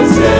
I'll say.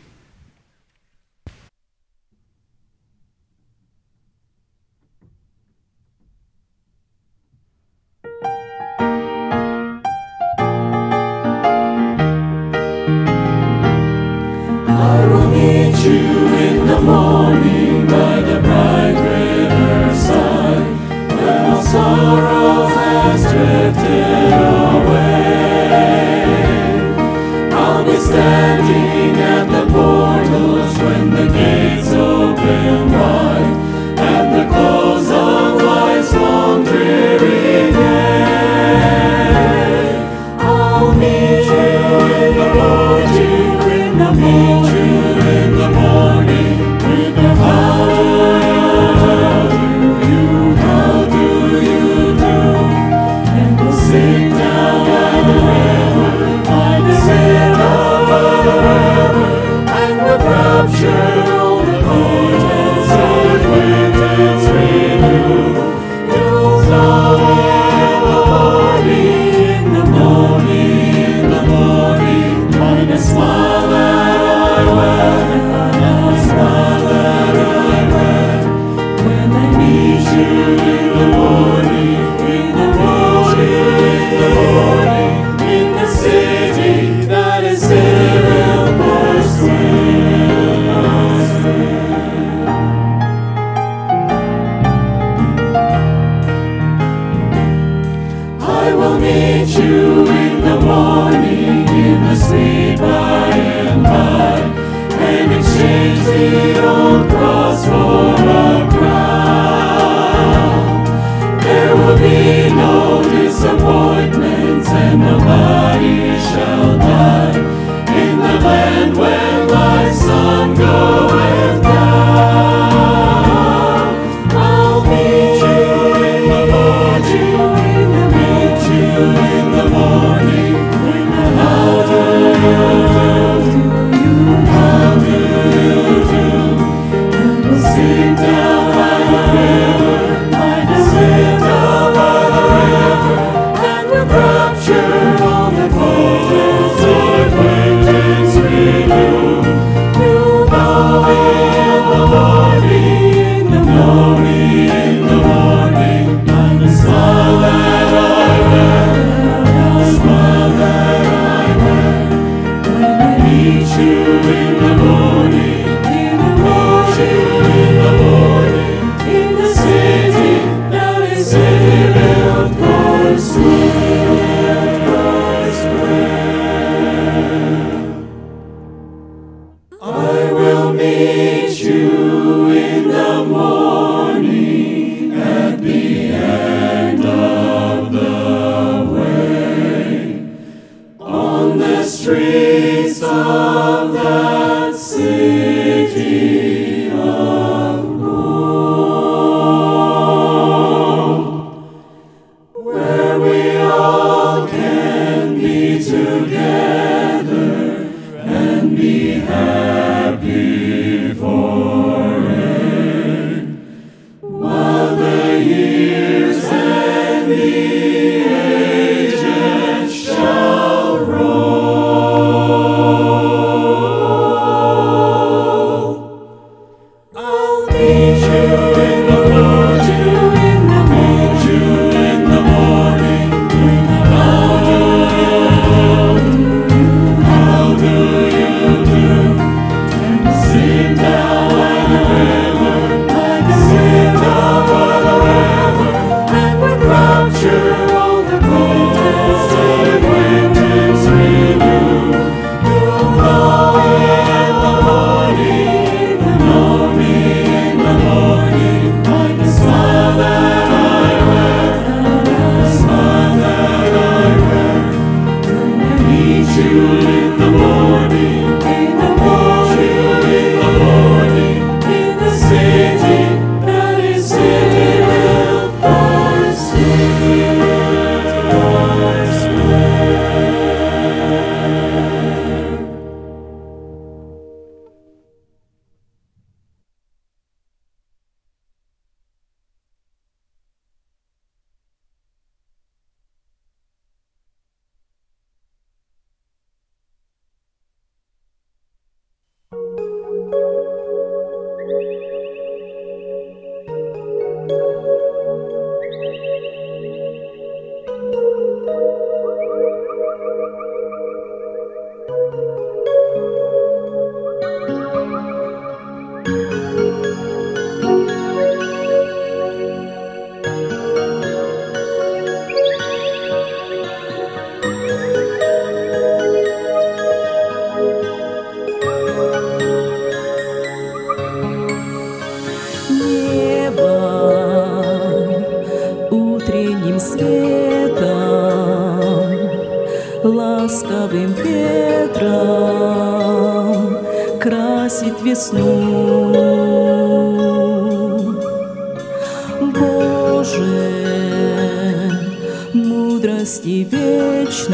милости вечной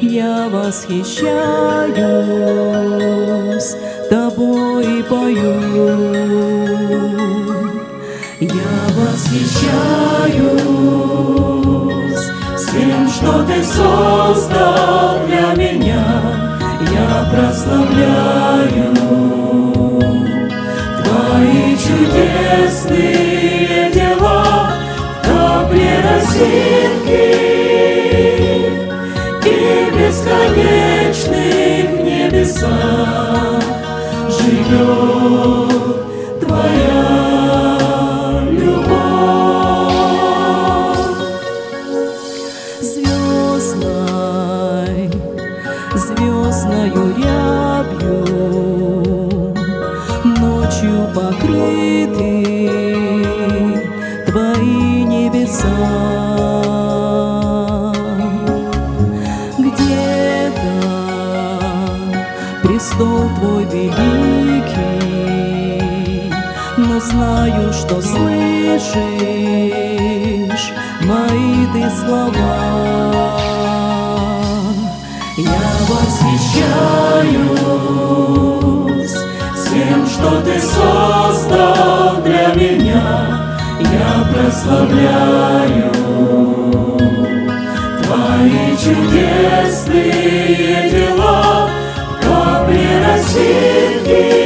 я восхищаюсь тобой пою. Я восхищаюсь всем, что ты создал для меня. Я прославляю твои чудесные посинки И бесконечных небесах Живет знаю, что слышишь мои ты слова. Я восхищаюсь всем, что ты создал для меня. Я прославляю твои чудесные дела, капли росинки.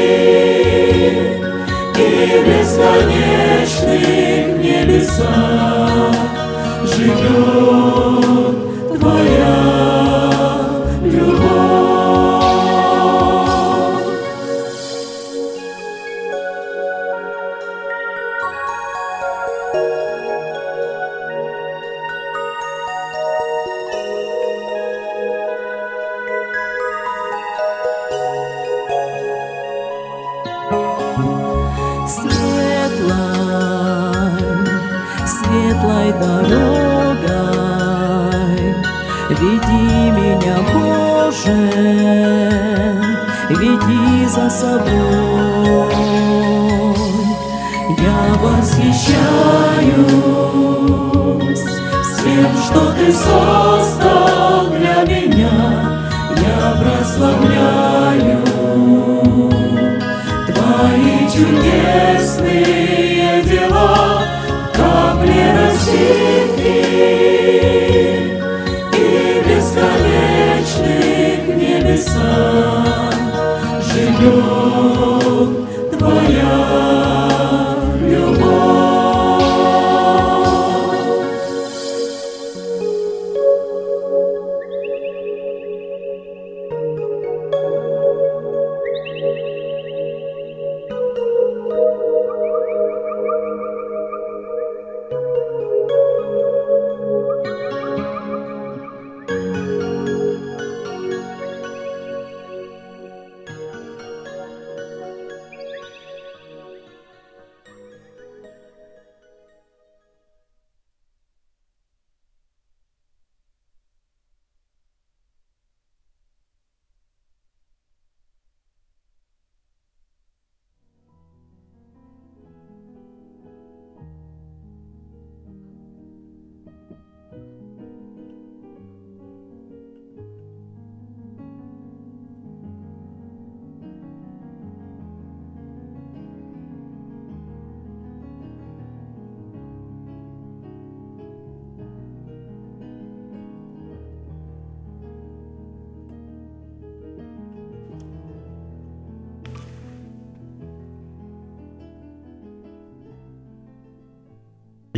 чудеса живет Твоя.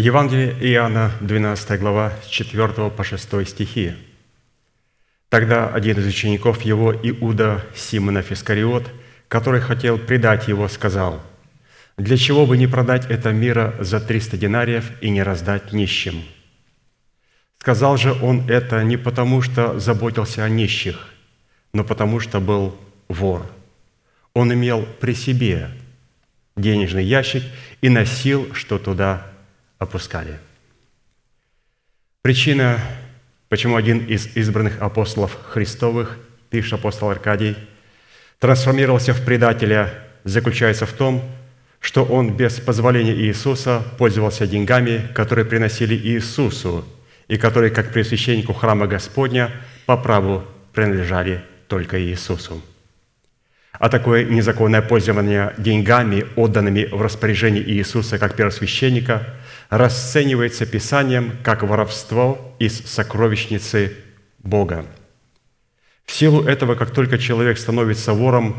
Евангелие Иоанна, 12 глава, с 4 по 6 стихи. Тогда один из учеников его, Иуда Симона Фискариот, который хотел предать его, сказал, «Для чего бы не продать это мира за 300 динариев и не раздать нищим?» Сказал же он это не потому, что заботился о нищих, но потому, что был вор. Он имел при себе денежный ящик и носил, что туда опускали. Причина, почему один из избранных апостолов Христовых, пишет апостол Аркадий, трансформировался в предателя, заключается в том, что он без позволения Иисуса пользовался деньгами, которые приносили Иисусу, и которые, как пресвященнику храма Господня, по праву принадлежали только Иисусу. А такое незаконное пользование деньгами, отданными в распоряжение Иисуса как первосвященника, расценивается Писанием как воровство из сокровищницы Бога. В силу этого, как только человек становится вором,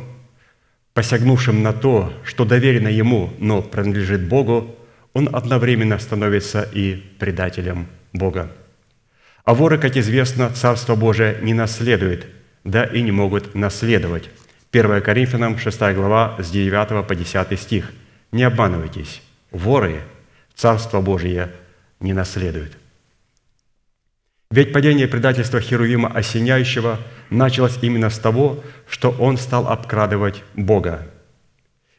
посягнувшим на то, что доверено ему, но принадлежит Богу, он одновременно становится и предателем Бога. А воры, как известно, Царство Божие не наследует, да и не могут наследовать. 1 Коринфянам 6 глава с 9 по 10 стих. «Не обманывайтесь, воры Царство Божие не наследуют». Ведь падение предательства Херувима Осеняющего началось именно с того, что он стал обкрадывать Бога.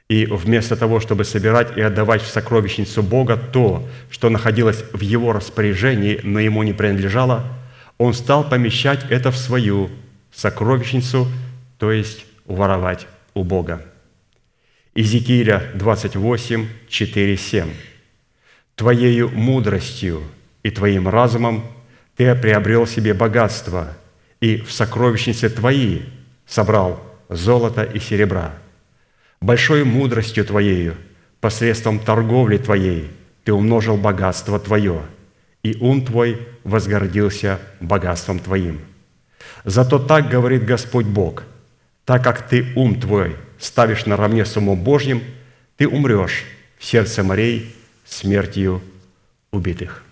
И вместо того, чтобы собирать и отдавать в сокровищницу Бога то, что находилось в его распоряжении, но ему не принадлежало, он стал помещать это в свою сокровищницу, то есть воровать у Бога. Иезекииля 28, 4, 7. «Твоею мудростью и твоим разумом ты приобрел себе богатство, и в сокровищнице твои собрал золото и серебра» большой мудростью Твоею, посредством торговли Твоей, Ты умножил богатство Твое, и ум Твой возгордился богатством Твоим. Зато так говорит Господь Бог, так как Ты ум Твой ставишь наравне с умом Божьим, Ты умрешь в сердце морей смертью убитых.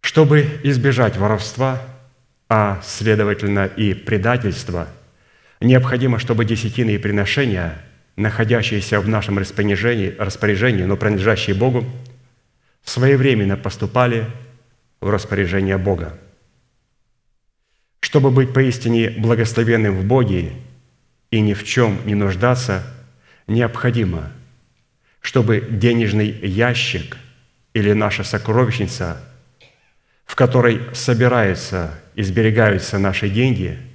Чтобы избежать воровства, а следовательно и предательства – Необходимо, чтобы десятины и приношения, находящиеся в нашем распоряжении, распоряжении, но принадлежащие Богу, своевременно поступали в распоряжение Бога. Чтобы быть поистине благословенным в Боге и ни в чем не нуждаться, необходимо, чтобы денежный ящик или наша сокровищница, в которой собираются и сберегаются наши деньги –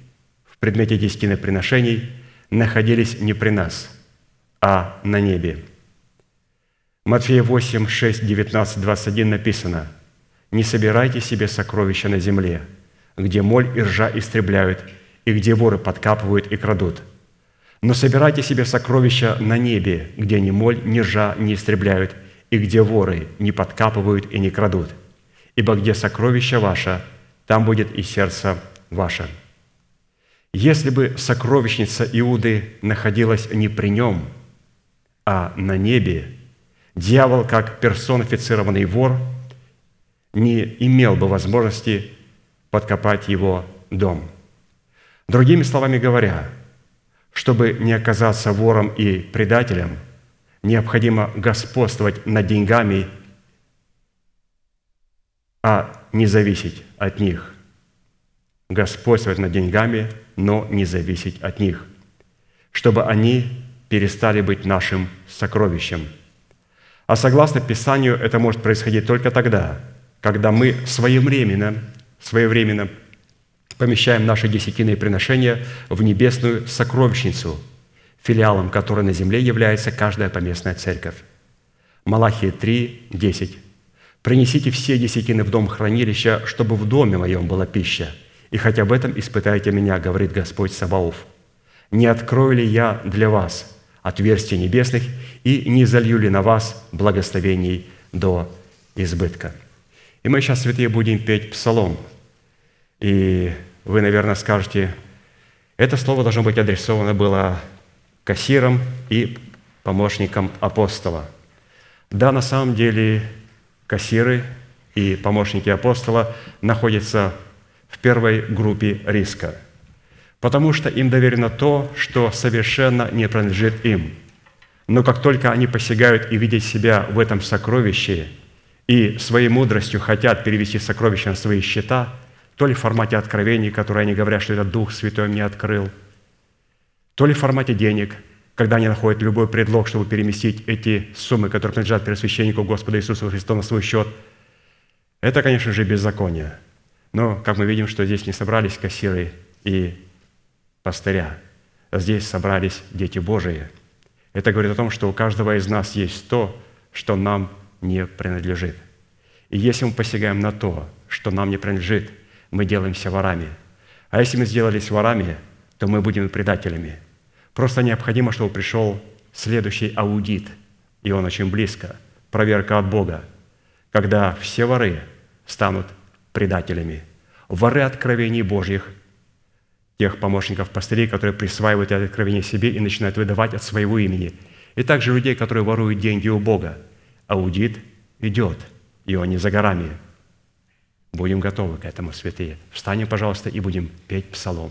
в предмете десятины приношений находились не при нас, а на небе. Матфея 8, 6, 19, 21 написано «Не собирайте себе сокровища на земле, где моль и ржа истребляют, и где воры подкапывают и крадут. Но собирайте себе сокровища на небе, где ни моль, ни ржа не истребляют, и где воры не подкапывают и не крадут. Ибо где сокровище ваше, там будет и сердце ваше». Если бы сокровищница Иуды находилась не при нем, а на небе, дьявол, как персонифицированный вор, не имел бы возможности подкопать его дом. Другими словами говоря, чтобы не оказаться вором и предателем, необходимо господствовать над деньгами, а не зависеть от них. Господствовать над деньгами – но не зависеть от них, чтобы они перестали быть нашим сокровищем. А согласно Писанию, это может происходить только тогда, когда мы своевременно, своевременно помещаем наши десятины приношения в небесную сокровищницу, филиалом которой на земле является каждая поместная церковь. Малахия 3, 10. «Принесите все десятины в дом хранилища, чтобы в доме моем была пища, и хотя в этом испытайте меня, говорит Господь Сабаоф. Не открою ли я для вас отверстия небесных и не залью ли на вас благословений до избытка?» И мы сейчас, святые, будем петь псалом. И вы, наверное, скажете, это слово должно быть адресовано было кассирам и помощникам апостола. Да, на самом деле, кассиры и помощники апостола находятся в первой группе риска, потому что им доверено то, что совершенно не принадлежит им. Но как только они посягают и видят себя в этом сокровище и своей мудростью хотят перевести сокровища на свои счета, то ли в формате откровений, которые они говорят, что это Дух Святой мне открыл, то ли в формате денег, когда они находят любой предлог, чтобы переместить эти суммы, которые принадлежат первосвященнику Господа Иисуса Христа на свой счет, это, конечно же, беззаконие. Но, как мы видим, что здесь не собрались кассиры и пастыря, а здесь собрались дети Божии. Это говорит о том, что у каждого из нас есть то, что нам не принадлежит. И если мы посягаем на то, что нам не принадлежит, мы делаемся ворами. А если мы сделались ворами, то мы будем предателями – Просто необходимо, чтобы пришел следующий аудит, и он очень близко, проверка от Бога, когда все воры станут предателями. Воры откровений Божьих, тех помощников пастырей, которые присваивают это откровение себе и начинают выдавать от своего имени. И также людей, которые воруют деньги у Бога. Аудит идет, и он не за горами. Будем готовы к этому, святые. Встанем, пожалуйста, и будем петь псалом.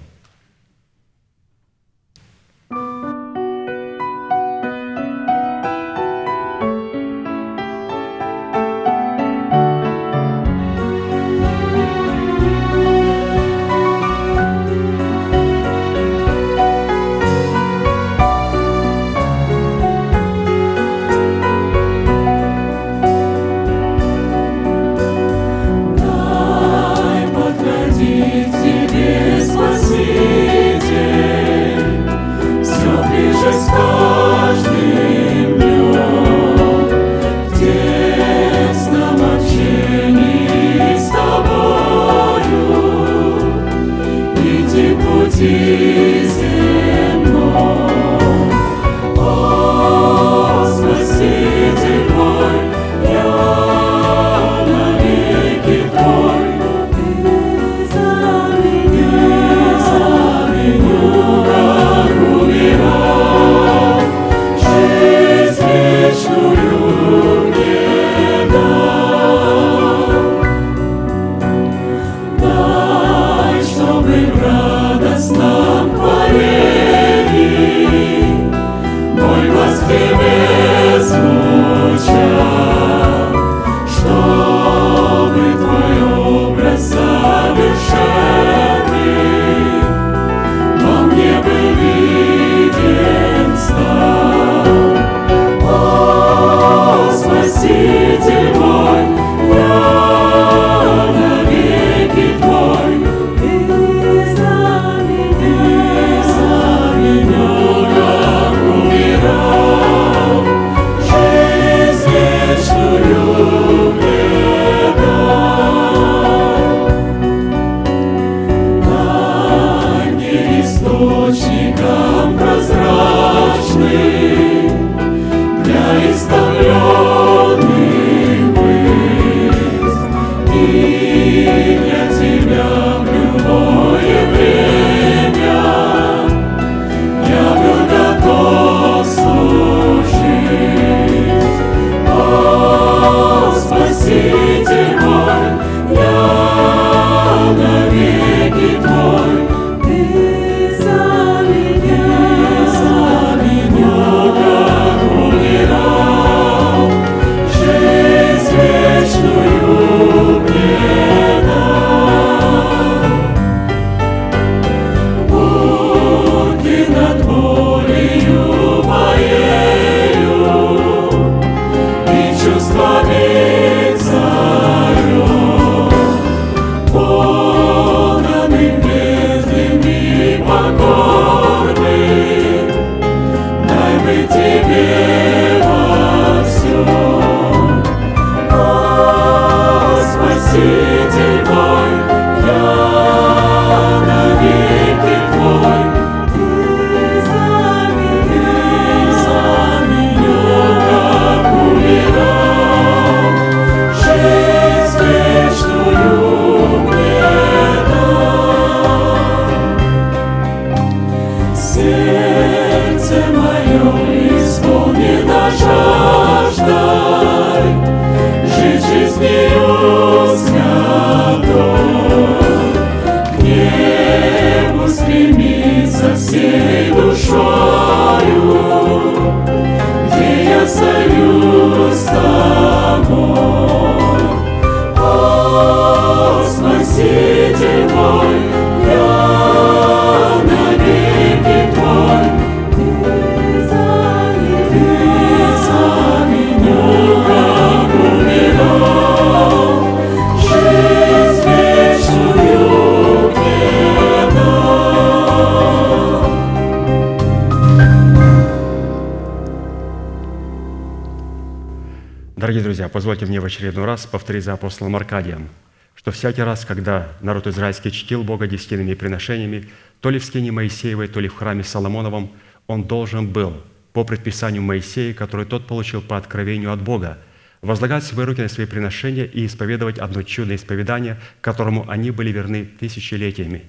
Повторить за апостолом Аркадием, что всякий раз, когда народ израильский чтил Бога десятинными приношениями, то ли в скине Моисеевой, то ли в храме Соломоновом, он должен был по предписанию Моисея, который тот получил по откровению от Бога, возлагать свои руки на свои приношения и исповедовать одно чудное исповедание, которому они были верны тысячелетиями.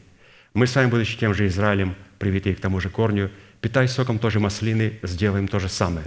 Мы с вами, будучи тем же Израилем, привитые к тому же корню, питаясь соком той же маслины, сделаем то же самое.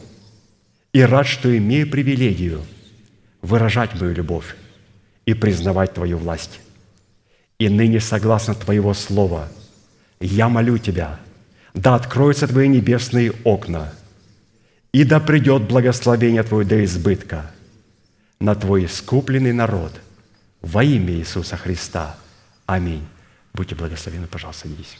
и рад, что имею привилегию выражать мою любовь и признавать Твою власть. И ныне, согласно Твоего Слова, я молю Тебя, да откроются Твои небесные окна, и да придет благословение Твое до избытка – на Твой искупленный народ во имя Иисуса Христа. Аминь. Будьте благословены, пожалуйста, садитесь.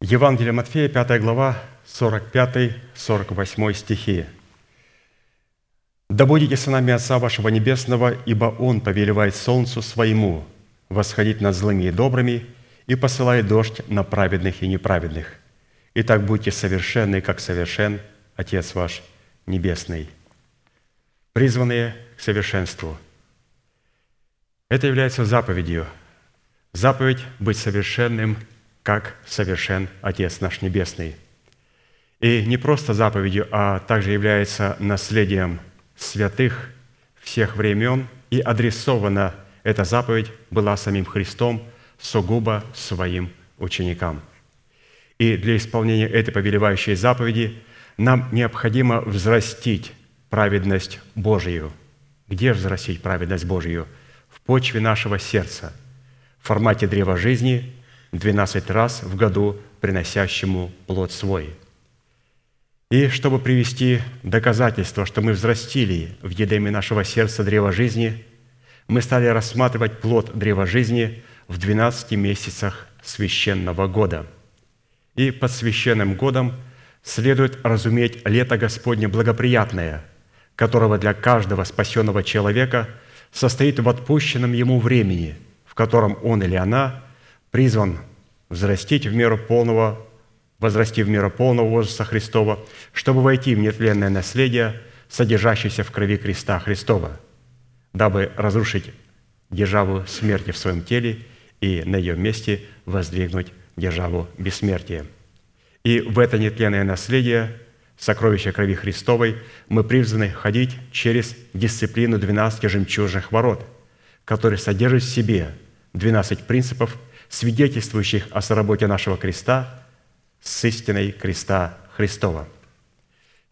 Евангелие Матфея, 5 глава, 45-48 стихи. «Да будете сынами Отца вашего Небесного, ибо Он повелевает солнцу своему восходить над злыми и добрыми и посылает дождь на праведных и неправедных. Итак, будьте совершенны, как совершен Отец ваш Небесный». Призванные к совершенству. Это является заповедью. Заповедь быть совершенным – как совершен Отец наш Небесный. И не просто заповедью, а также является наследием святых всех времен, и адресована эта заповедь была самим Христом сугубо своим ученикам. И для исполнения этой повелевающей заповеди нам необходимо взрастить праведность Божию. Где взрастить праведность Божию? В почве нашего сердца, в формате древа жизни, 12 раз в году приносящему плод свой. И чтобы привести доказательство, что мы взрастили в едеме нашего сердца древо жизни, мы стали рассматривать плод древа жизни в 12 месяцах священного года. И под священным годом следует разуметь лето Господне благоприятное, которого для каждого спасенного человека состоит в отпущенном ему времени, в котором он или она – призван взрастить в меру полного, возрасти в меру полного возраста Христова, чтобы войти в нетленное наследие, содержащееся в крови креста Христова, дабы разрушить державу смерти в своем теле и на ее месте воздвигнуть державу бессмертия. И в это нетленное наследие, сокровище крови Христовой, мы призваны ходить через дисциплину 12 жемчужных ворот, которые содержат в себе 12 принципов свидетельствующих о соработе нашего креста с истиной креста Христова.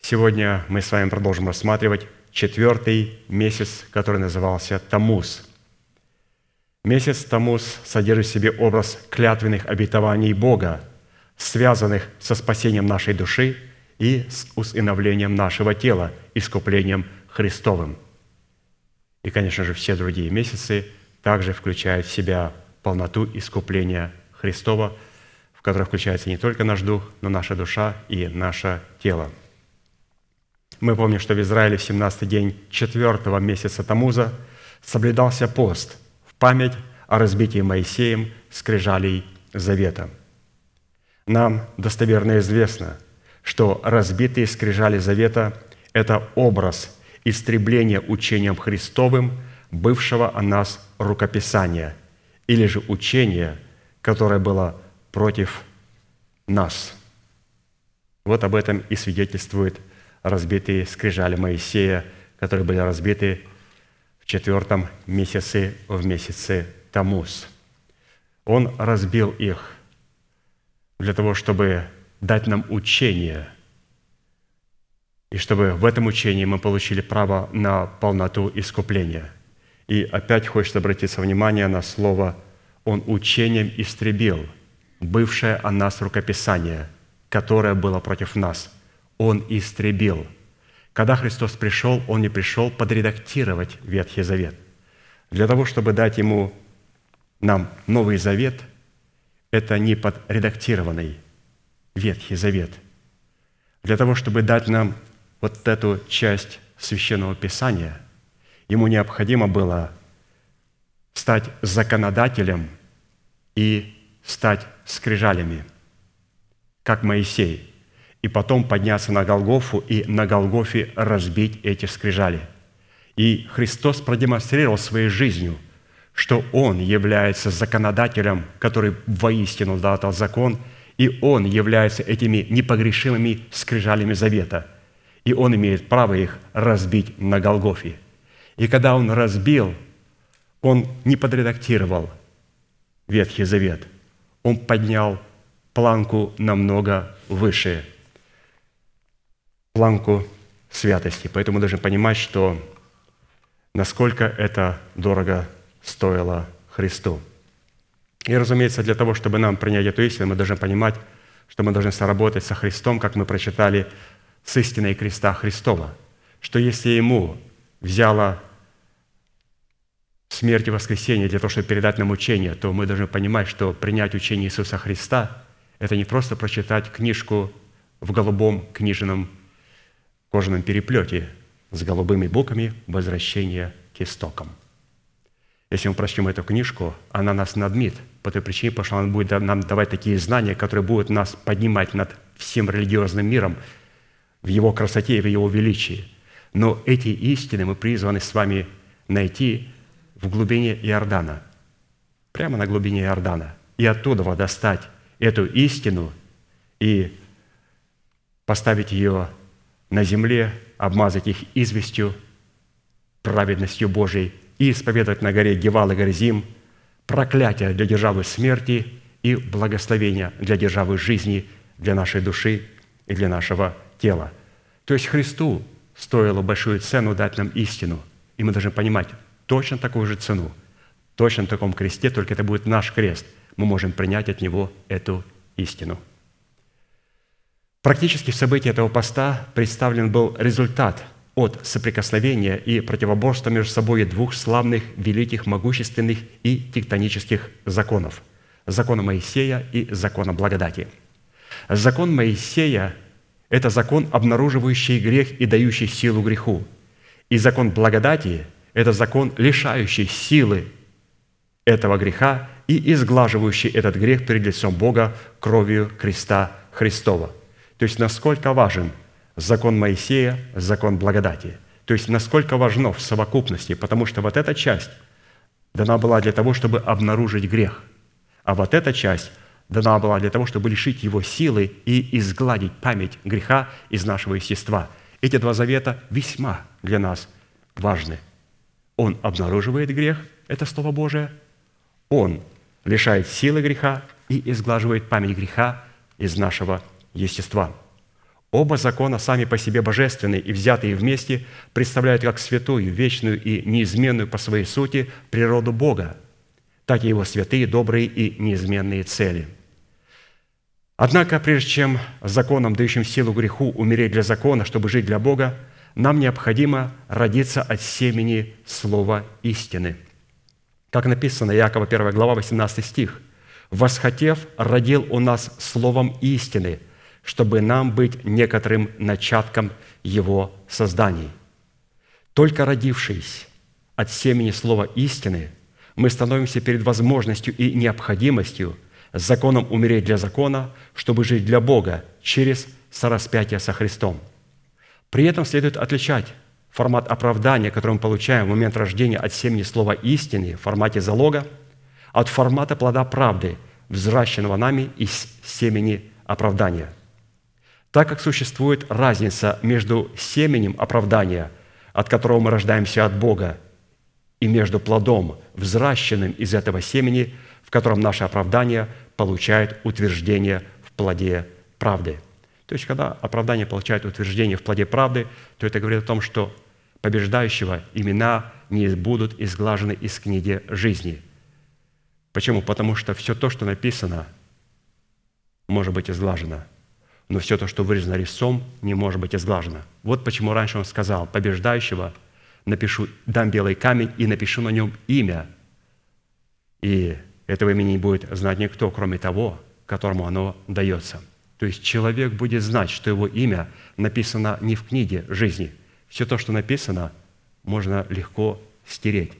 Сегодня мы с вами продолжим рассматривать четвертый месяц, который назывался Тамуз. Месяц Тамуз содержит в себе образ клятвенных обетований Бога, связанных со спасением нашей души и с усыновлением нашего тела, искуплением Христовым. И, конечно же, все другие месяцы также включают в себя полноту искупления Христова, в которой включается не только наш дух, но наша душа и наше тело. Мы помним, что в Израиле в 17 день 4 месяца Тамуза соблюдался пост в память о разбитии Моисеем скрижалей Завета. Нам достоверно известно, что разбитые скрижали Завета – это образ истребления учением Христовым бывшего о нас рукописания – или же учение, которое было против нас. Вот об этом и свидетельствуют разбитые скрижали Моисея, которые были разбиты в четвертом месяце, в месяце Тамуз. Он разбил их для того, чтобы дать нам учение, и чтобы в этом учении мы получили право на полноту искупления – и опять хочется обратиться внимание на слово «Он учением истребил бывшее о нас рукописание, которое было против нас. Он истребил». Когда Христос пришел, Он не пришел подредактировать Ветхий Завет. Для того, чтобы дать Ему нам Новый Завет, это не подредактированный Ветхий Завет. Для того, чтобы дать нам вот эту часть Священного Писания – ему необходимо было стать законодателем и стать скрижалями, как Моисей, и потом подняться на Голгофу и на Голгофе разбить эти скрижали. И Христос продемонстрировал своей жизнью, что Он является законодателем, который воистину дал закон, и Он является этими непогрешимыми скрижалями завета, и Он имеет право их разбить на Голгофе – и когда он разбил, он не подредактировал Ветхий Завет. Он поднял планку намного выше, планку святости. Поэтому мы должны понимать, что насколько это дорого стоило Христу. И, разумеется, для того, чтобы нам принять эту истину, мы должны понимать, что мы должны соработать со Христом, как мы прочитали, с истиной креста Христова, что если Ему взяло смерть и воскресение для того, чтобы передать нам учение, то мы должны понимать, что принять учение Иисуса Христа Это не просто прочитать книжку в голубом книжном кожаном переплете с голубыми буквами «Возвращение к истокам». Если мы прочтем эту книжку, она нас надмит по той причине, потому что она будет нам давать такие знания, которые будут нас поднимать над всем религиозным миром в его красоте и в его величии. Но эти истины мы призваны с вами найти в глубине Иордана, прямо на глубине Иордана, и оттуда достать эту истину и поставить ее на земле, обмазать их известью, праведностью Божией и исповедовать на горе Гевал и Горизим проклятие для державы смерти и благословения для державы жизни, для нашей души и для нашего тела. То есть Христу стоило большую цену дать нам истину, и мы должны понимать точно такую же цену, точно на таком кресте, только это будет наш крест. Мы можем принять от Него эту истину. Практически в событии этого поста представлен был результат от соприкосновения и противоборства между собой двух славных, великих, могущественных и тектонических законов – закона Моисея и закона благодати. Закон Моисея – это закон, обнаруживающий грех и дающий силу греху. И закон благодати – это закон, лишающий силы этого греха и изглаживающий этот грех перед лицом Бога кровью креста Христова – то есть насколько важен закон Моисея, закон благодати. То есть насколько важно в совокупности, потому что вот эта часть дана была для того, чтобы обнаружить грех, а вот эта часть дана была для того, чтобы лишить его силы и изгладить память греха из нашего естества. Эти два завета весьма для нас важны. Он обнаруживает грех, это Слово Божие, он лишает силы греха и изглаживает память греха из нашего естества. Оба закона сами по себе божественные и взятые вместе представляют как святую, вечную и неизменную по своей сути природу Бога, так и Его святые, добрые и неизменные цели. Однако, прежде чем законом, дающим силу греху, умереть для закона, чтобы жить для Бога, нам необходимо родиться от семени Слова истины. Как написано, Якова 1 глава, 18 стих. «Восхотев, родил у нас Словом истины, чтобы нам быть некоторым начатком Его созданий. Только родившись от семени слова истины, мы становимся перед возможностью и необходимостью законом умереть для закона, чтобы жить для Бога через сораспятие со Христом. При этом следует отличать формат оправдания, который мы получаем в момент рождения от семени слова истины в формате залога, от формата плода правды, взращенного нами из семени оправдания – так как существует разница между семенем оправдания, от которого мы рождаемся от Бога, и между плодом, взращенным из этого семени, в котором наше оправдание получает утверждение в плоде правды. То есть, когда оправдание получает утверждение в плоде правды, то это говорит о том, что побеждающего имена не будут изглажены из книги жизни. Почему? Потому что все то, что написано, может быть изглажено – но все то, что вырезано резцом, не может быть изглажено. Вот почему раньше он сказал, побеждающего напишу, дам белый камень и напишу на нем имя. И этого имени не будет знать никто, кроме того, которому оно дается. То есть человек будет знать, что его имя написано не в книге жизни. Все то, что написано, можно легко стереть.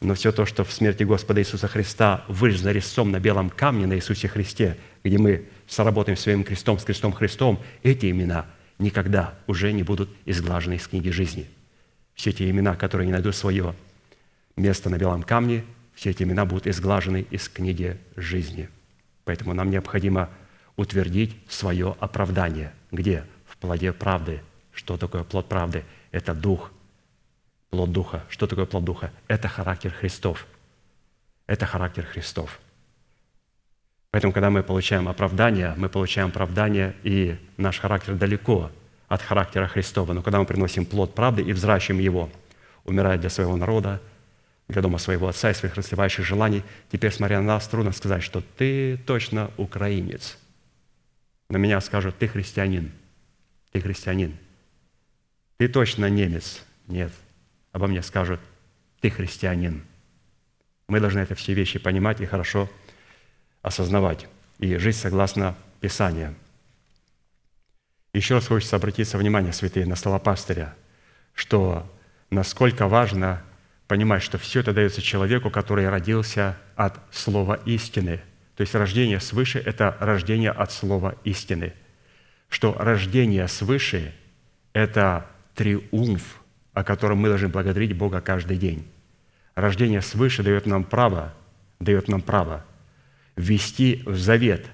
Но все то, что в смерти Господа Иисуса Христа вырезано резцом на белом камне на Иисусе Христе, где мы соработаем своим крестом с крестом Христом, эти имена никогда уже не будут изглажены из книги жизни. Все эти имена, которые не найдут свое место на белом камне, все эти имена будут изглажены из книги жизни. Поэтому нам необходимо утвердить свое оправдание. Где? В плоде правды. Что такое плод правды? Это дух – Плод Духа. Что такое плод Духа? Это характер Христов. Это характер Христов. Поэтому, когда мы получаем оправдание, мы получаем оправдание, и наш характер далеко от характера Христова. Но когда мы приносим плод правды и взращиваем его, умирая для своего народа, для дома своего отца и своих расливающих желаний, теперь, смотря на нас, трудно сказать, что ты точно украинец. На меня скажут, ты христианин, ты христианин. Ты точно немец. Нет, обо мне скажут, ты христианин. Мы должны это все вещи понимать и хорошо осознавать и жить согласно Писания. Еще раз хочется обратиться внимание, святые, на слова пастыря, что насколько важно понимать, что все это дается человеку, который родился от слова истины. То есть рождение свыше – это рождение от слова истины. Что рождение свыше – это триумф, о котором мы должны благодарить Бога каждый день. Рождение свыше дает нам право, дает нам право ввести в завет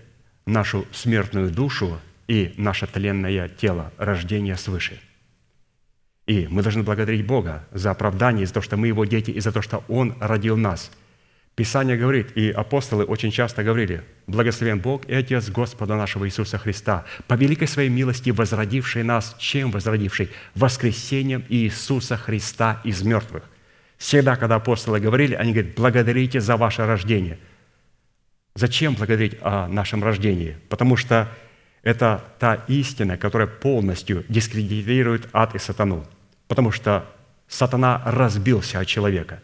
нашу смертную душу и наше тленное тело, рождение свыше. И мы должны благодарить Бога за оправдание, за то, что мы Его дети, и за то, что Он родил нас. Писание говорит, и апостолы очень часто говорили, «Благословен Бог и Отец Господа нашего Иисуса Христа, по великой Своей милости возродивший нас, чем возродивший? Воскресением Иисуса Христа из мертвых». Всегда, когда апостолы говорили, они говорят, «Благодарите за ваше рождение». Зачем благодарить о нашем рождении? Потому что это та истина, которая полностью дискредитирует ад и сатану. Потому что сатана разбился от человека.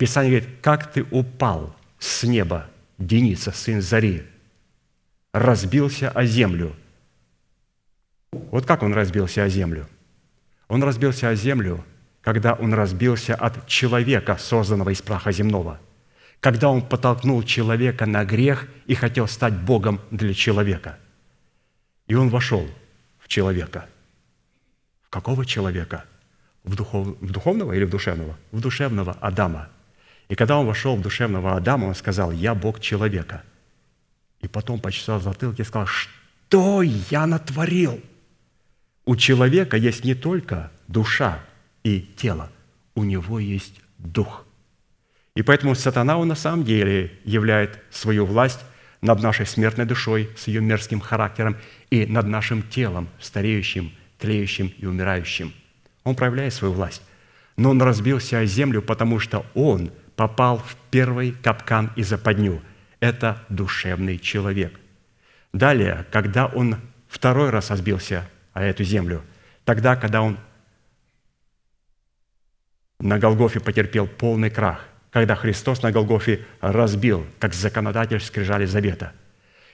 Писание говорит, как ты упал с неба, Деница, сын Зари, разбился о землю. Вот как он разбился о землю? Он разбился о землю, когда он разбился от человека, созданного из праха земного. Когда он потолкнул человека на грех и хотел стать Богом для человека – и он вошел в человека. В какого человека? В, духов... в духовного или в душевного? В душевного Адама. И когда он вошел в душевного Адама, он сказал, «Я Бог человека». И потом почесал затылки и сказал, «Что я натворил?» У человека есть не только душа и тело, у него есть дух. И поэтому сатана, он на самом деле являет свою власть над нашей смертной душой с ее мерзким характером и над нашим телом, стареющим, тлеющим и умирающим. Он проявляет свою власть. Но он разбился о землю, потому что он попал в первый капкан и западню. Это душевный человек. Далее, когда он второй раз разбился о эту землю, тогда, когда он на Голгофе потерпел полный крах, когда Христос на Голгофе разбил, как законодатель скрижали завета.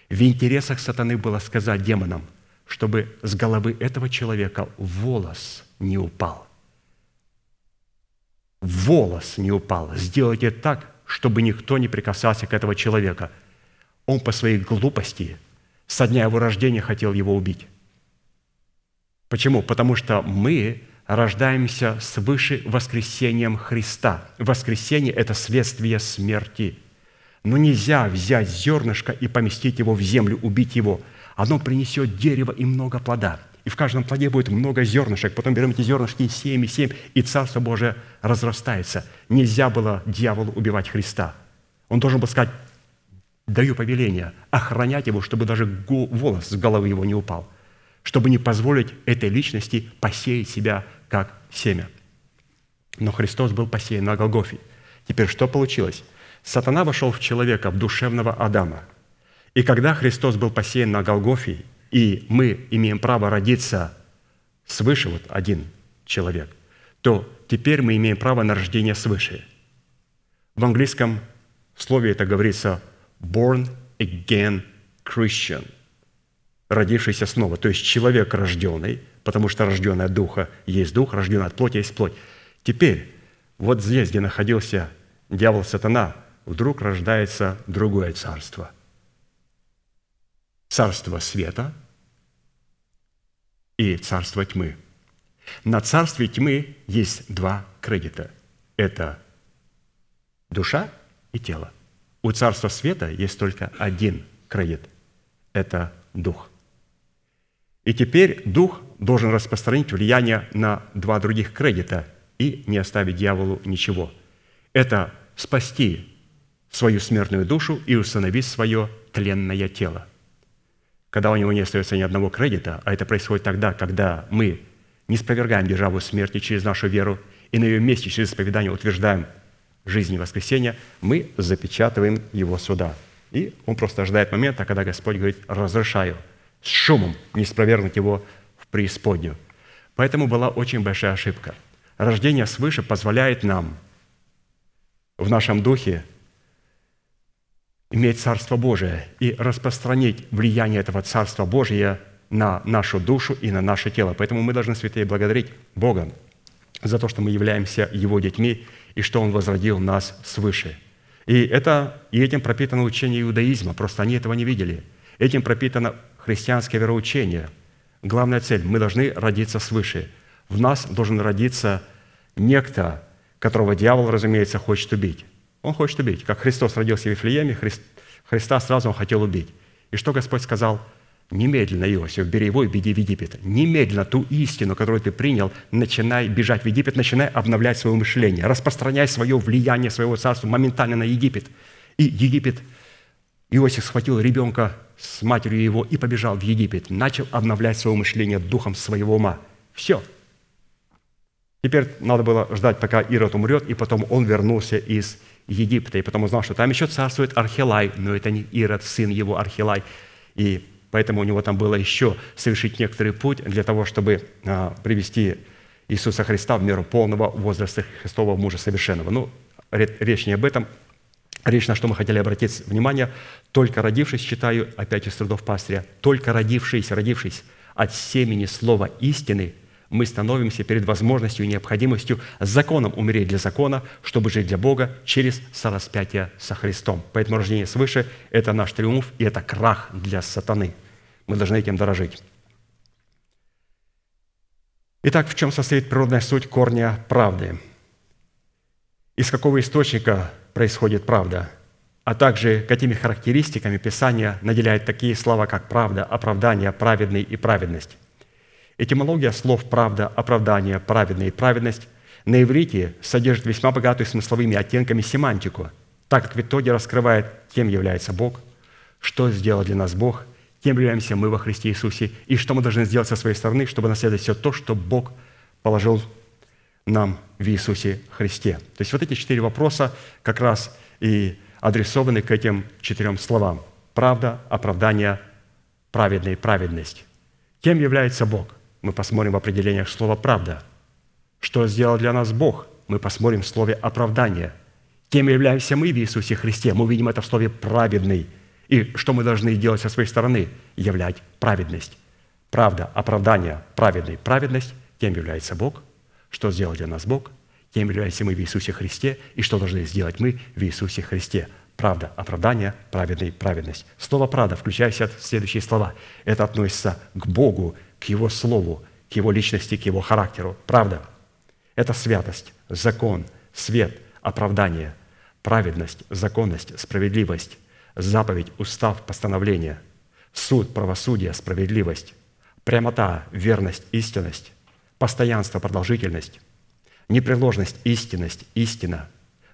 В интересах сатаны было сказать демонам, чтобы с головы этого человека волос не упал. Волос не упал. Сделайте так, чтобы никто не прикасался к этого человека. Он по своей глупости со дня его рождения хотел его убить. Почему? Потому что мы рождаемся свыше воскресением Христа. Воскресение – это следствие смерти. Но нельзя взять зернышко и поместить его в землю, убить его. Оно принесет дерево и много плода. И в каждом плоде будет много зернышек. Потом берем эти зернышки и семь, и семь, и Царство Божие разрастается. Нельзя было дьяволу убивать Христа. Он должен был сказать, даю повеление, охранять его, чтобы даже волос с головы его не упал, чтобы не позволить этой личности посеять себя как семя. Но Христос был посеян на Голгофе. Теперь что получилось? Сатана вошел в человека, в душевного Адама. И когда Христос был посеян на Голгофе, и мы имеем право родиться свыше, вот один человек, то теперь мы имеем право на рождение свыше. В английском слове это говорится «born again Christian», родившийся снова, то есть человек рожденный – потому что рожденный от Духа есть Дух, рожденный от плоти есть плоть. Теперь, вот здесь, где находился дьявол сатана, вдруг рождается другое царство. Царство света и царство тьмы. На царстве тьмы есть два кредита. Это душа и тело. У царства света есть только один кредит. Это дух – и теперь Дух должен распространить влияние на два других кредита и не оставить дьяволу ничего. Это спасти свою смертную душу и установить свое тленное тело. Когда у него не остается ни одного кредита, а это происходит тогда, когда мы не спровергаем державу смерти через нашу веру и на ее месте через исповедание утверждаем жизнь и воскресение, мы запечатываем его суда. И он просто ожидает момента, когда Господь говорит «разрешаю» с шумом не спровергнуть его в преисподнюю. Поэтому была очень большая ошибка. Рождение свыше позволяет нам в нашем духе иметь Царство Божие и распространить влияние этого Царства Божия на нашу душу и на наше тело. Поэтому мы должны, святые, благодарить Бога за то, что мы являемся Его детьми и что Он возродил нас свыше. И, это, и этим пропитано учение иудаизма, просто они этого не видели. Этим пропитано христианское вероучение. Главная цель – мы должны родиться свыше. В нас должен родиться некто, которого дьявол, разумеется, хочет убить. Он хочет убить. Как Христос родился в Вифлееме, Христ, Христа сразу он хотел убить. И что Господь сказал – Немедленно, Иосиф, бери его и беги в Египет. Немедленно ту истину, которую ты принял, начинай бежать в Египет, начинай обновлять свое мышление, распространяй свое влияние своего царства моментально на Египет. И Египет, Иосиф схватил ребенка с матерью его и побежал в Египет, начал обновлять свое мышление духом своего ума. Все. Теперь надо было ждать, пока Ирод умрет, и потом он вернулся из Египта, и потом узнал, что там еще царствует Архилай, но это не Ирод, сын его Архилай. И Поэтому у него там было еще совершить некоторый путь для того, чтобы а, привести Иисуса Христа в меру полного возраста Христового мужа совершенного. Ну, речь не об этом. Речь, на что мы хотели обратить внимание, только родившись, читаю опять из трудов пастыря, только родившись, родившись от семени слова истины, мы становимся перед возможностью и необходимостью законом умереть для закона, чтобы жить для Бога через сораспятие со Христом. Поэтому рождение свыше – это наш триумф, и это крах для сатаны – мы должны этим дорожить. Итак, в чем состоит природная суть корня правды? Из какого источника происходит правда? А также какими характеристиками Писание наделяет такие слова, как правда, оправдание, праведный и праведность? Этимология слов «правда», «оправдание», «праведный» и «праведность» на иврите содержит весьма богатую смысловыми оттенками семантику, так как в итоге раскрывает, кем является Бог, что сделал для нас Бог – кем являемся мы во Христе Иисусе, и что мы должны сделать со своей стороны, чтобы наследовать все то, что Бог положил нам в Иисусе Христе. То есть вот эти четыре вопроса как раз и адресованы к этим четырем словам. Правда, оправдание, праведный, праведность. Кем является Бог? Мы посмотрим в определениях слова «правда». Что сделал для нас Бог? Мы посмотрим в слове «оправдание». Кем являемся мы в Иисусе Христе? Мы увидим это в слове «праведный». И что мы должны делать со своей стороны? Являть праведность. Правда, оправдание, праведный, праведность, кем является Бог, что сделал для нас Бог, кем являемся мы в Иисусе Христе и что должны сделать мы в Иисусе Христе. Правда, оправдание, праведный, праведность. Слово «правда», включая следующие слова, это относится к Богу, Его Слову, к Его личности, к Его характеру. Правда – это святость, закон, свет, оправдание, праведность, законность, справедливость, заповедь, устав, постановление, суд, правосудие, справедливость, прямота, верность, истинность, постоянство, продолжительность, непреложность, истинность, истина,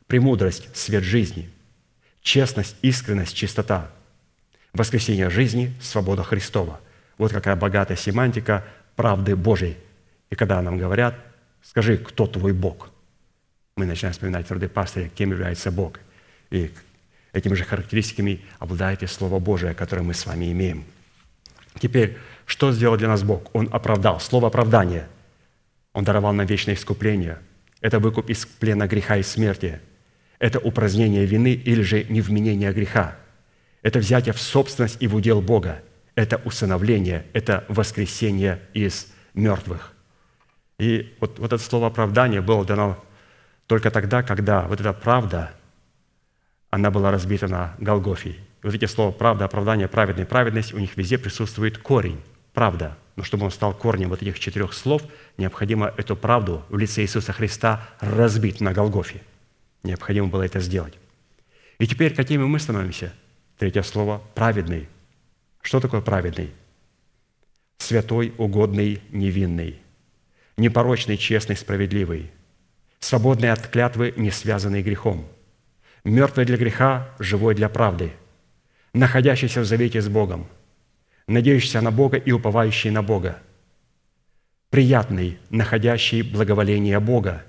премудрость, свет жизни, честность, искренность, чистота, воскресение жизни, свобода Христова. Вот какая богатая семантика правды Божией. И когда нам говорят, скажи, кто твой Бог? Мы начинаем вспоминать труды пастыря, кем является Бог. И Этими же характеристиками обладает и Слово Божие, которое мы с вами имеем. Теперь, что сделал для нас Бог? Он оправдал. Слово оправдание. Он даровал нам вечное искупление. Это выкуп из плена греха и смерти. Это упразднение вины или же невменение греха. Это взятие в собственность и в удел Бога. Это усыновление, это воскресение из мертвых. И вот, вот это слово оправдание было дано только тогда, когда вот эта правда – она была разбита на Голгофе. И вот эти слова «правда», «оправдание», «праведный», «праведность» у них везде присутствует корень «правда». Но чтобы он стал корнем вот этих четырех слов, необходимо эту правду в лице Иисуса Христа разбить на Голгофе. Необходимо было это сделать. И теперь какими мы становимся? Третье слово «праведный». Что такое праведный? Святой, угодный, невинный, непорочный, честный, справедливый, свободный от клятвы, не связанный грехом – мертвый для греха, живой для правды, находящийся в завете с Богом, надеющийся на Бога и уповающий на Бога, приятный, находящий благоволение Бога,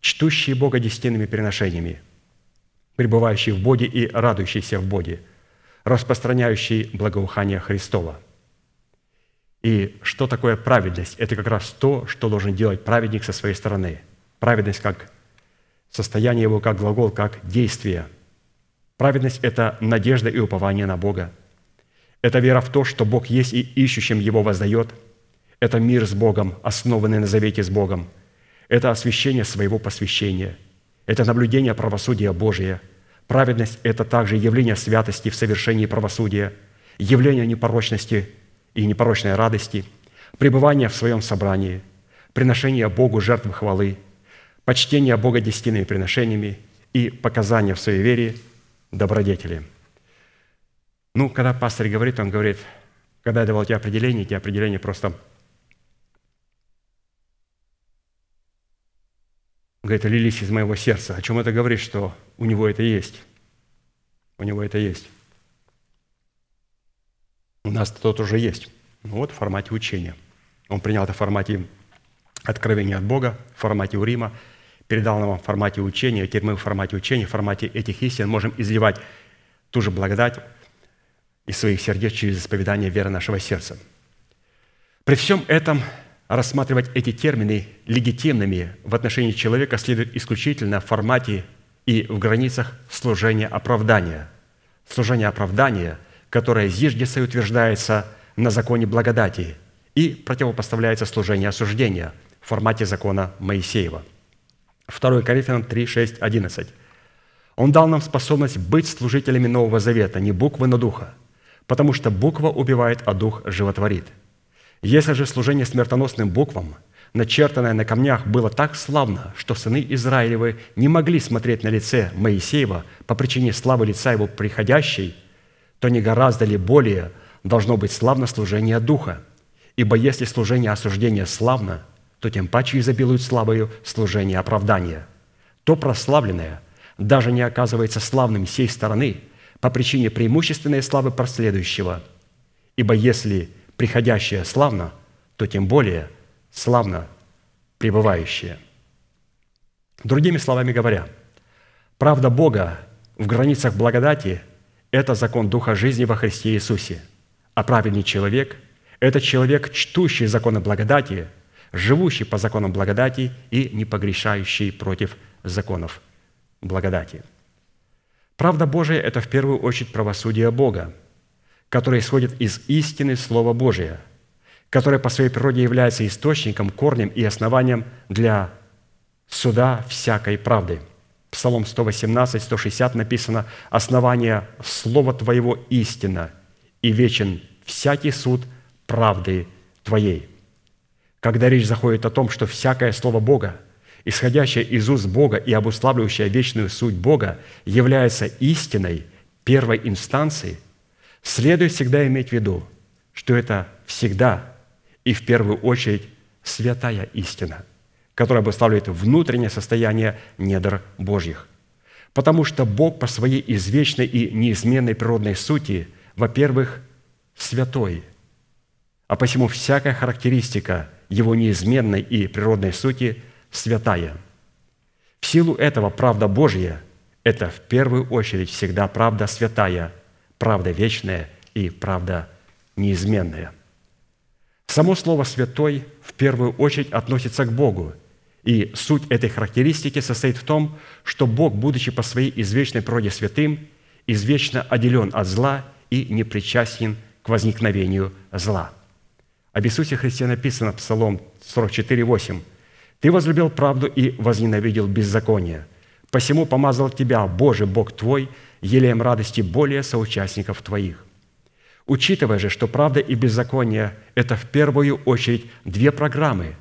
чтущий Бога десятинными переношениями, пребывающий в Боге и радующийся в Боге, распространяющий благоухание Христова. И что такое праведность? Это как раз то, что должен делать праведник со своей стороны. Праведность как состояние его как глагол, как действие. Праведность – это надежда и упование на Бога. Это вера в то, что Бог есть и ищущим Его воздает. Это мир с Богом, основанный на завете с Богом. Это освящение своего посвящения. Это наблюдение правосудия Божия. Праведность – это также явление святости в совершении правосудия, явление непорочности и непорочной радости, пребывание в своем собрании, приношение Богу жертвы хвалы, почтение Бога десятинными приношениями и показания в своей вере добродетели. Ну, когда пастор говорит, он говорит, когда я давал тебе определение, эти определения просто говорит, лились из моего сердца. О чем это говорит, что у него это есть? У него это есть. У нас тот уже есть. Ну вот в формате учения. Он принял это в формате откровения от Бога, в формате Урима, передал нам в формате учения, теперь мы в формате учения, в формате этих истин можем изливать ту же благодать из своих сердец через исповедание веры нашего сердца. При всем этом рассматривать эти термины легитимными в отношении человека следует исключительно в формате и в границах служения оправдания. Служение оправдания, которое зиждется и утверждается на законе благодати и противопоставляется служению осуждения в формате закона Моисеева. 2 Коринфянам 3, 6, 11. Он дал нам способность быть служителями Нового Завета, не буквы, но духа, потому что буква убивает, а дух животворит – если же служение смертоносным буквам, начертанное на камнях, было так славно, что сыны Израилевы не могли смотреть на лице Моисеева по причине славы лица его приходящей, то не гораздо ли более должно быть славно служение Духа? Ибо если служение осуждения славно, то тем паче изобилует славою служение оправдания. То прославленное даже не оказывается славным сей стороны по причине преимущественной славы проследующего. Ибо если приходящее славно, то тем более славно пребывающее. Другими словами говоря, правда Бога в границах благодати – это закон Духа жизни во Христе Иисусе, а праведный человек – это человек, чтущий законы благодати, живущий по законам благодати и не погрешающий против законов благодати. Правда Божия – это в первую очередь правосудие Бога – которое исходит из истины Слова Божия, которое по своей природе является источником, корнем и основанием для суда всякой правды. Псалом 118, 160 написано «Основание Слова Твоего истина, и вечен всякий суд правды Твоей». Когда речь заходит о том, что всякое Слово Бога, исходящее из уст Бога и обуславливающее вечную суть Бога, является истиной первой инстанции – Следует всегда иметь в виду, что это всегда и в первую очередь святая истина, которая обуславливает внутреннее состояние недр Божьих. Потому что Бог по своей извечной и неизменной природной сути, во-первых, святой, а посему всякая характеристика Его неизменной и природной сути святая. В силу этого правда Божья – это в первую очередь всегда правда святая – правда вечная и правда неизменная. Само слово «святой» в первую очередь относится к Богу, и суть этой характеристики состоит в том, что Бог, будучи по своей извечной природе святым, извечно отделен от зла и не причастен к возникновению зла. Об Иисусе Христе написано, Псалом 44, 8, «Ты возлюбил правду и возненавидел беззаконие, посему помазал тебя, Боже, Бог твой, елеем радости более соучастников твоих. Учитывая же, что правда и беззаконие – это в первую очередь две программы,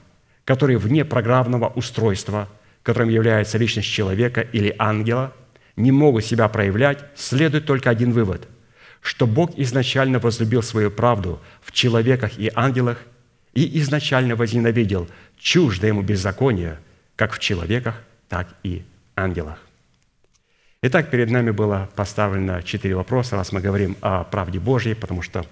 которые вне программного устройства, которым является личность человека или ангела, не могут себя проявлять, следует только один вывод – что Бог изначально возлюбил свою правду в человеках и ангелах и изначально возненавидел чуждое ему беззаконие как в человеках, так и ангелах. Итак, перед нами было поставлено четыре вопроса, раз мы говорим о правде Божьей, потому что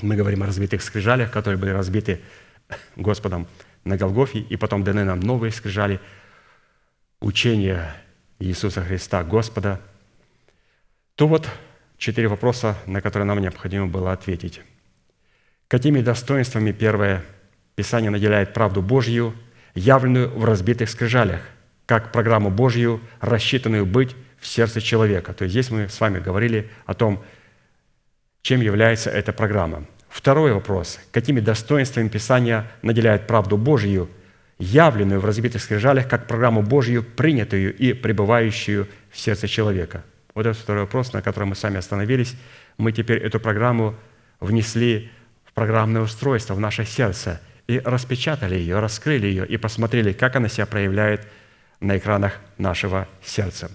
мы говорим о разбитых скрижалях, которые были разбиты Господом на Голгофе, и потом даны нам новые скрижали, учения Иисуса Христа, Господа, то вот четыре вопроса, на которые нам необходимо было ответить. Какими достоинствами первое Писание наделяет правду Божью, явленную в разбитых скрижалях, как программу Божью, рассчитанную быть в сердце человека. То есть здесь мы с вами говорили о том, чем является эта программа. Второй вопрос. Какими достоинствами Писания наделяет правду Божию, явленную в разбитых скрижалях, как программу Божью, принятую и пребывающую в сердце человека? Вот это второй вопрос, на котором мы сами остановились. Мы теперь эту программу внесли в программное устройство, в наше сердце, и распечатали ее, раскрыли ее и посмотрели, как она себя проявляет на экранах нашего сердца.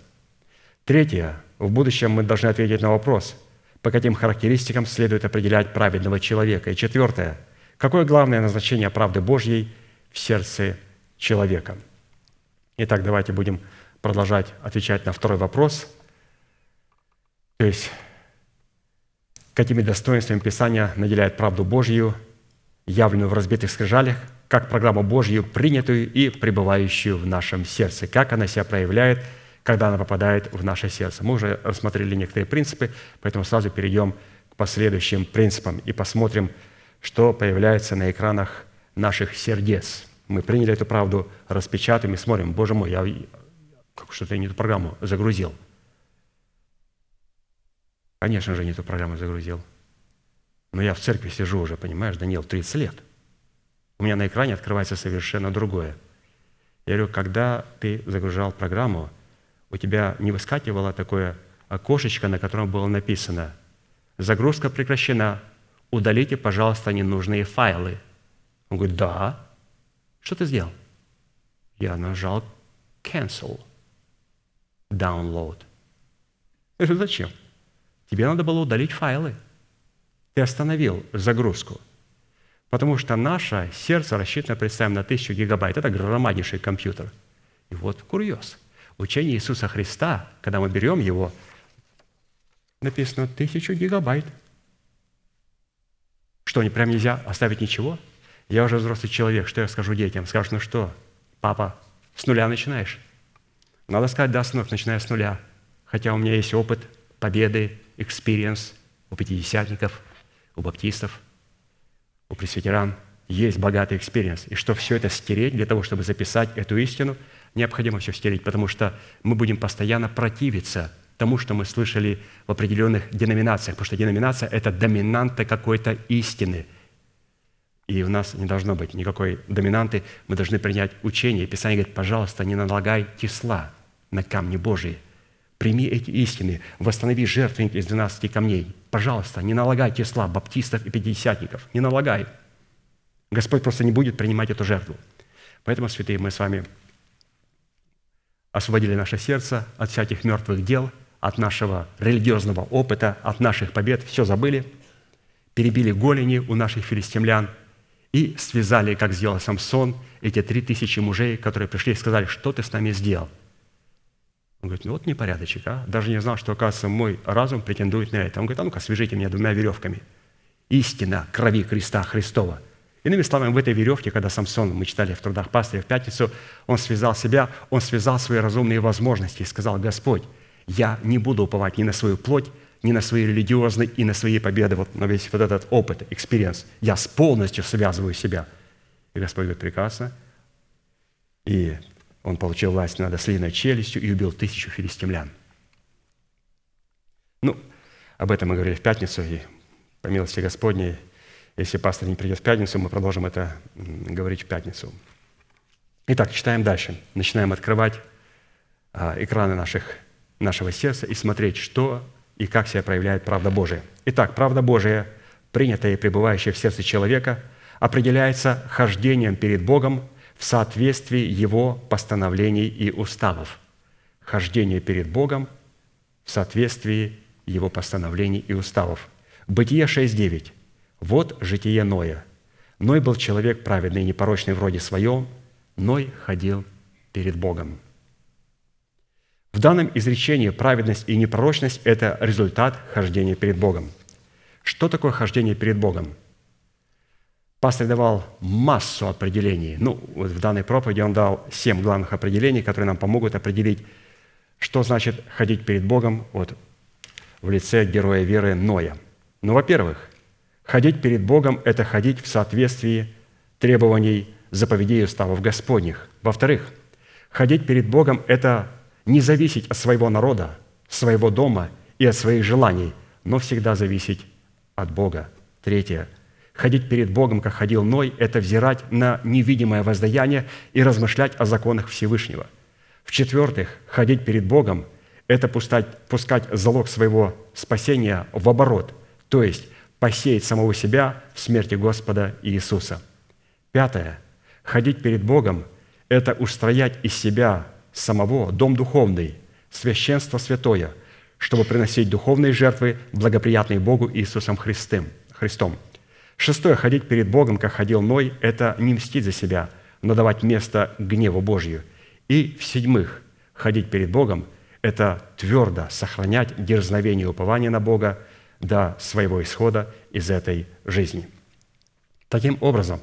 Третье. В будущем мы должны ответить на вопрос, по каким характеристикам следует определять праведного человека. И четвертое. Какое главное назначение правды Божьей в сердце человека? Итак, давайте будем продолжать отвечать на второй вопрос. То есть, какими достоинствами Писания наделяет правду Божью, явленную в разбитых скрижалях, как программу Божью, принятую и пребывающую в нашем сердце, как она себя проявляет, когда она попадает в наше сердце. Мы уже рассмотрели некоторые принципы, поэтому сразу перейдем к последующим принципам и посмотрим, что появляется на экранах наших сердец. Мы приняли эту правду, распечатаем и смотрим, Боже мой, я что-то не эту программу загрузил. Конечно же, не эту программу загрузил. Но я в церкви сижу уже, понимаешь, Даниил, 30 лет. У меня на экране открывается совершенно другое. Я говорю, когда ты загружал программу, у тебя не выскакивало такое окошечко, на котором было написано «Загрузка прекращена, удалите, пожалуйста, ненужные файлы». Он говорит, да. Что ты сделал? Я нажал cancel, download. Я говорю, зачем? Тебе надо было удалить файлы. Ты остановил загрузку. Потому что наше сердце рассчитано, представим, на тысячу гигабайт. Это громаднейший компьютер. И вот курьез. Учение Иисуса Христа, когда мы берем его, написано тысячу гигабайт. Что, прям нельзя оставить ничего? Я уже взрослый человек, что я скажу детям? Скажут, ну что, папа, с нуля начинаешь? Надо сказать, да, сынок, начиная с нуля. Хотя у меня есть опыт победы, experience у пятидесятников, у баптистов, у пресвитеран. Есть богатый experience. И что все это стереть для того, чтобы записать эту истину, необходимо все стереть, потому что мы будем постоянно противиться тому, что мы слышали в определенных деноминациях, потому что деноминация – это доминанта какой-то истины. И у нас не должно быть никакой доминанты. Мы должны принять учение. Писание говорит, пожалуйста, не налагай тесла на камни Божии – Прими эти истины, восстанови жертвенник из 12 камней. Пожалуйста, не налагай тесла баптистов и пятидесятников. Не налагай. Господь просто не будет принимать эту жертву. Поэтому, святые, мы с вами освободили наше сердце от всяких мертвых дел, от нашего религиозного опыта, от наших побед. Все забыли, перебили голени у наших филистимлян и связали, как сделал Самсон, эти три тысячи мужей, которые пришли и сказали, что ты с нами сделал – он говорит, ну вот непорядочек, а? Даже не знал, что, оказывается, мой разум претендует на это. Он говорит, а ну-ка, свяжите меня двумя веревками. Истина крови креста Христова. Иными словами, в этой веревке, когда Самсон, мы читали в трудах пастыря в пятницу, он связал себя, он связал свои разумные возможности и сказал, Господь, я не буду уповать ни на свою плоть, ни на свои религиозные, и на свои победы, вот на весь вот этот опыт, experience. Я с полностью связываю себя. И Господь говорит, прекрасно. И он получил власть над ослиной челюстью и убил тысячу филистимлян. Ну, об этом мы говорили в пятницу, и по милости Господней, если пастор не придет в пятницу, мы продолжим это говорить в пятницу. Итак, читаем дальше. Начинаем открывать а, экраны наших, нашего сердца и смотреть, что и как себя проявляет правда Божия. Итак, правда Божия, принятая и пребывающая в сердце человека, определяется хождением перед Богом в соответствии Его постановлений и уставов. Хождение перед Богом в соответствии Его постановлений и уставов. Бытие 6.9. «Вот житие Ноя. Ной был человек праведный и непорочный в роде своем, Ной ходил перед Богом». В данном изречении праведность и непорочность – это результат хождения перед Богом. Что такое хождение перед Богом? Пастор давал массу определений. Ну, вот в данной проповеди он дал семь главных определений, которые нам помогут определить, что значит ходить перед Богом вот, в лице героя веры Ноя. Ну, во-первых, ходить перед Богом – это ходить в соответствии требований заповедей и уставов Господних. Во-вторых, ходить перед Богом – это не зависеть от своего народа, своего дома и от своих желаний, но всегда зависеть от Бога. Третье. Ходить перед Богом, как ходил Ной, это взирать на невидимое воздаяние и размышлять о законах Всевышнего. В-четвертых, ходить перед Богом – это пускать, пускать залог своего спасения в оборот, то есть посеять самого себя в смерти Господа Иисуса. Пятое. Ходить перед Богом – это устроять из себя самого дом духовный, священство святое, чтобы приносить духовные жертвы, благоприятные Богу Иисусом Христом. Христом. Шестое. Ходить перед Богом, как ходил Ной, это не мстить за себя, но давать место гневу Божью. И в-седьмых, ходить перед Богом – это твердо сохранять дерзновение и упование на Бога до своего исхода из этой жизни. Таким образом,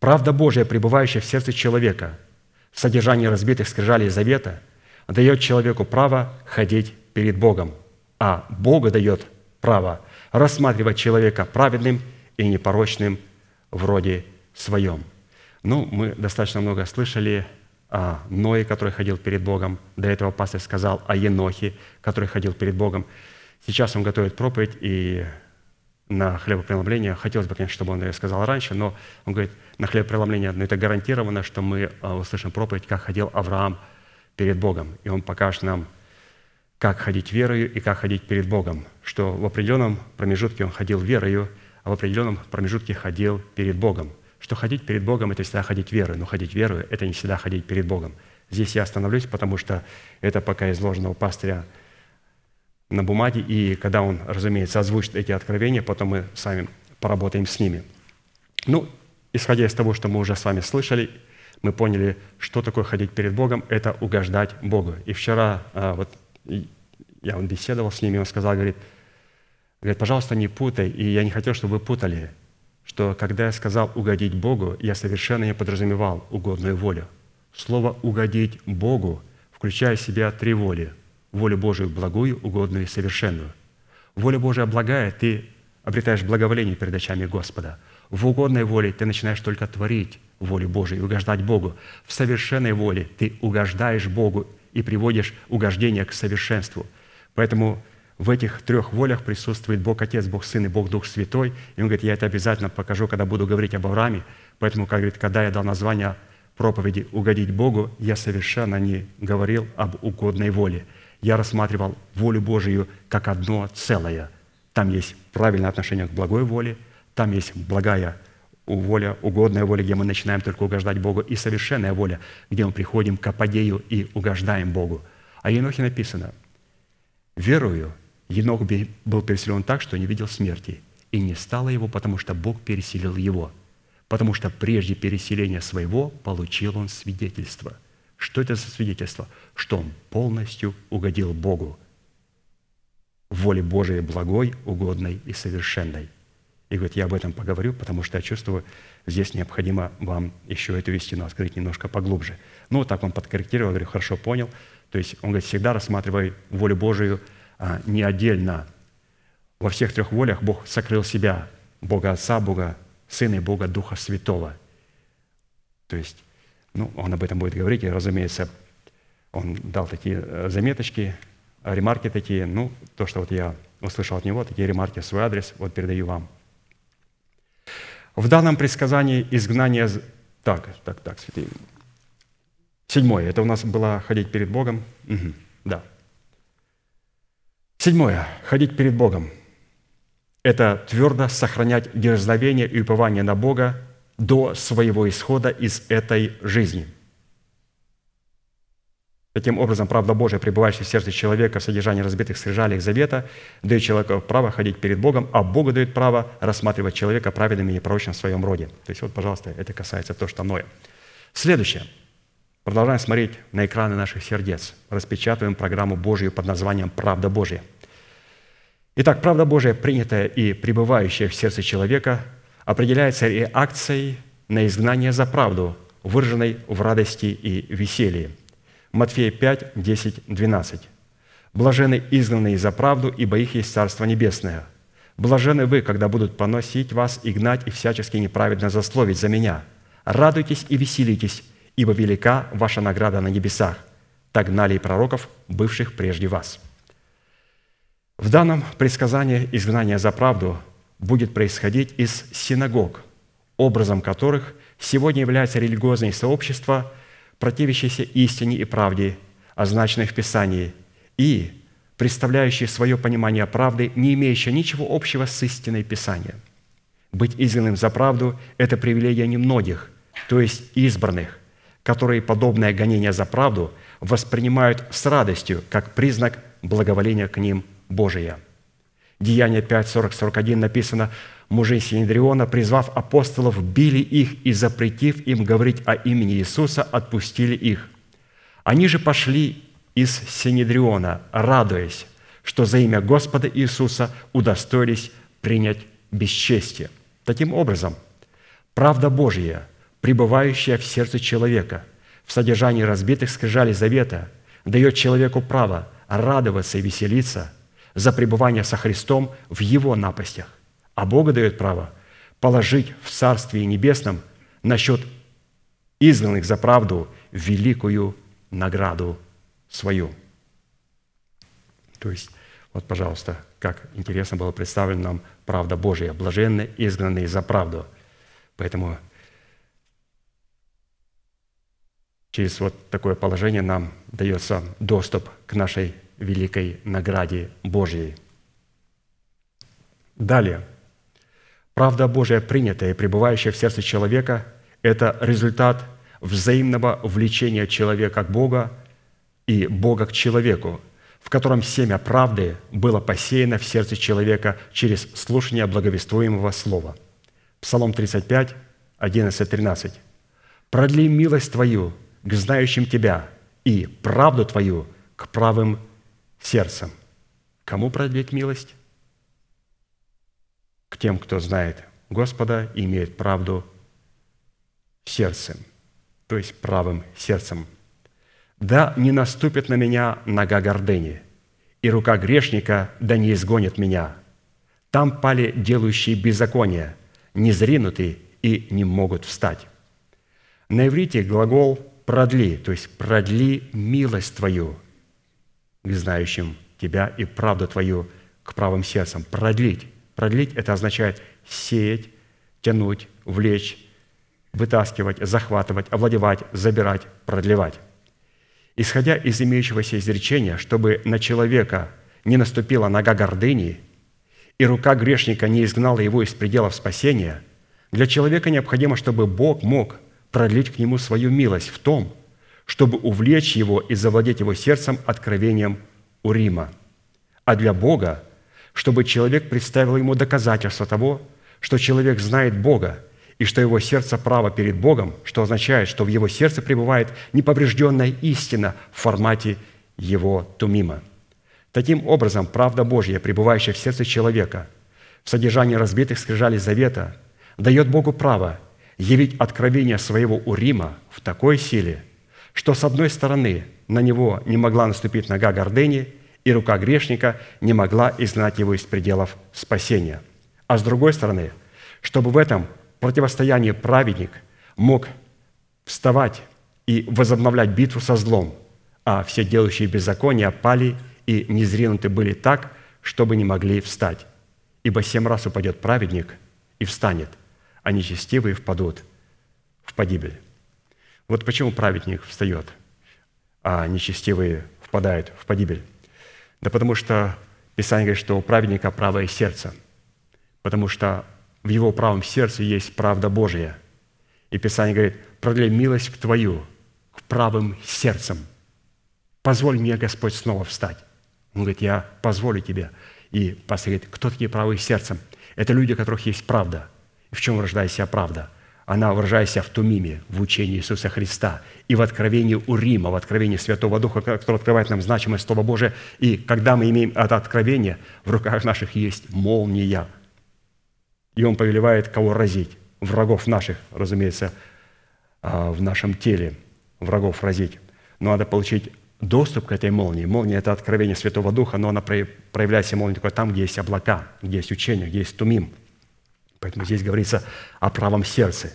правда Божья, пребывающая в сердце человека, в содержании разбитых скрижалей завета, дает человеку право ходить перед Богом, а Бога дает право рассматривать человека праведным и непорочным вроде своем. Ну, мы достаточно много слышали о Ное, который ходил перед Богом. До этого пастор сказал о Енохе, который ходил перед Богом. Сейчас он готовит проповедь, и на хлебопреломление, хотелось бы, конечно, чтобы он ее сказал раньше, но он говорит, на хлебопреломление, но это гарантированно, что мы а, услышим проповедь, как ходил Авраам перед Богом. И он покажет нам, как ходить верою и как ходить перед Богом, что в определенном промежутке он ходил верою, а в определенном промежутке ходил перед Богом. Что ходить перед Богом – это всегда ходить верою, но ходить верою – это не всегда ходить перед Богом. Здесь я остановлюсь, потому что это пока изложено у пастыря на бумаге, и когда он, разумеется, озвучит эти откровения, потом мы сами поработаем с ними. Ну, исходя из того, что мы уже с вами слышали, мы поняли, что такое ходить перед Богом – это угождать Богу. И вчера а, вот я он беседовал с ними, он сказал, говорит, говорит, пожалуйста, не путай, и я не хотел, чтобы вы путали, что когда я сказал угодить Богу, я совершенно не подразумевал угодную волю. Слово «угодить Богу» включает в себя три воли – волю Божию благую, угодную и совершенную. Воля Божия благая, ты обретаешь благоволение перед очами Господа. В угодной воле ты начинаешь только творить волю Божию и угождать Богу. В совершенной воле ты угождаешь Богу и приводишь угождение к совершенству. Поэтому в этих трех волях присутствует Бог Отец, Бог Сын и Бог Дух Святой. И он говорит, я это обязательно покажу, когда буду говорить об Аврааме. Поэтому, как говорит, когда я дал название проповеди «Угодить Богу», я совершенно не говорил об угодной воле – я рассматривал волю Божию как одно целое. Там есть правильное отношение к благой воле, там есть благая воля, угодная воля, где мы начинаем только угождать Богу, и совершенная воля, где мы приходим к апогею и угождаем Богу. А Енохе написано, «Верую, Енох был переселен так, что не видел смерти, и не стало его, потому что Бог переселил его, потому что прежде переселения своего получил он свидетельство». Что это за свидетельство? Что он полностью угодил Богу воле Божией благой, угодной и совершенной. И говорит, я об этом поговорю, потому что я чувствую, здесь необходимо вам еще эту истину открыть немножко поглубже. Ну, вот так он подкорректировал, говорю, хорошо, понял. То есть он говорит, всегда рассматривай волю Божию а, не отдельно. Во всех трех волях Бог сокрыл себя, Бога Отца, Бога Сына и Бога Духа Святого. То есть ну, он об этом будет говорить, и, разумеется, он дал такие э, заметочки, ремарки такие, ну, то, что вот я услышал от него, такие ремарки в свой адрес, вот передаю вам. В данном предсказании изгнание... Так, так, так, святые. Седьмое. Это у нас было ходить перед Богом. Угу, да. Седьмое. Ходить перед Богом. Это твердо сохранять дерзновение и упование на Бога до своего исхода из этой жизни. Таким образом, правда Божия, пребывающая в сердце человека в содержании разбитых скрижалей завета, дает человеку право ходить перед Богом, а Богу дает право рассматривать человека праведным и непрочным в своем роде. То есть вот, пожалуйста, это касается то, что Ноя. Следующее. Продолжаем смотреть на экраны наших сердец. Распечатываем программу Божию под названием «Правда Божия». Итак, правда Божия, принятая и пребывающая в сердце человека, определяется реакцией на изгнание за правду, выраженной в радости и веселье. Матфея 5, 10, 12. «Блажены изгнанные за правду, ибо их есть Царство Небесное. Блажены вы, когда будут поносить вас и гнать и всячески неправедно засловить за меня. Радуйтесь и веселитесь, ибо велика ваша награда на небесах. так гнали и пророков, бывших прежде вас». В данном предсказании изгнание за правду будет происходить из синагог, образом которых сегодня является религиозное сообщество, противящееся истине и правде, означенной в Писании, и представляющее свое понимание правды, не имеющее ничего общего с истиной Писания. Быть изгнанным за правду – это привилегия немногих, то есть избранных, которые подобное гонение за правду воспринимают с радостью, как признак благоволения к ним Божия. Деяние 5, 40, 41 написано, «Мужи Синедриона, призвав апостолов, били их и, запретив им говорить о имени Иисуса, отпустили их. Они же пошли из Синедриона, радуясь, что за имя Господа Иисуса удостоились принять бесчестие». Таким образом, правда Божья, пребывающая в сердце человека, в содержании разбитых скрижалей завета, дает человеку право радоваться и веселиться за пребывание со Христом в Его напастях. А Бога дает право положить в Царстве Небесном насчет изгнанных за правду великую награду свою. То есть, вот, пожалуйста, как интересно было представлено нам правда Божия, блаженны изгнанные за правду. Поэтому через вот такое положение нам дается доступ к нашей великой награде Божьей. Далее. Правда Божия, принятая и пребывающая в сердце человека, это результат взаимного влечения человека к Богу и Бога к человеку, в котором семя правды было посеяно в сердце человека через слушание благовествуемого слова. Псалом 35, 11, 13. «Продли милость Твою к знающим Тебя и правду Твою к правым сердцем». Кому продлить милость? К тем, кто знает Господа и имеет правду сердцем, то есть правым сердцем – да не наступит на меня нога гордыни, и рука грешника да не изгонит меня. Там пали делающие беззаконие, не зринуты и не могут встать». На иврите глагол «продли», то есть «продли милость Твою к знающим Тебя и правду Твою к правым сердцам». Продлить. Продлить – это означает сеять, тянуть, влечь, вытаскивать, захватывать, овладевать, забирать, продлевать исходя из имеющегося изречения, чтобы на человека не наступила нога гордыни, и рука грешника не изгнала его из пределов спасения, для человека необходимо, чтобы Бог мог продлить к нему свою милость в том, чтобы увлечь его и завладеть его сердцем откровением Урима. А для Бога, чтобы человек представил ему доказательство того, что человек знает Бога и что его сердце право перед Богом, что означает, что в его сердце пребывает неповрежденная истина в формате его тумима. Таким образом, правда Божья, пребывающая в сердце человека, в содержании разбитых скрижалей завета, дает Богу право явить откровение своего Урима в такой силе, что, с одной стороны, на него не могла наступить нога гордыни, и рука грешника не могла изгнать его из пределов спасения. А с другой стороны, чтобы в этом противостоянии праведник мог вставать и возобновлять битву со злом, а все делающие беззакония пали и незринуты были так, чтобы не могли встать. Ибо семь раз упадет праведник и встанет, а нечестивые впадут в погибель. Вот почему праведник встает, а нечестивые впадают в погибель. Да потому что Писание говорит, что у праведника правое сердце, потому что в его правом сердце есть правда Божья. И Писание говорит, продли милость к Твою, к правым сердцам. Позволь мне, Господь, снова встать. Он говорит, я позволю тебе. И пастор говорит, кто такие правые сердцем? Это люди, у которых есть правда. И в чем выражает себя правда? Она выражает себя в тумиме, в учении Иисуса Христа и в откровении Урима, в откровении Святого Духа, который открывает нам значимость Слова Божия. И когда мы имеем это откровение, в руках наших есть молния – и Он повелевает, кого разить. Врагов наших, разумеется, а, в нашем теле врагов разить. Но надо получить доступ к этой молнии. Молния – это откровение Святого Духа, но она проявляется молнией только там, где есть облака, где есть учение, где есть тумим. Поэтому здесь говорится о правом сердце,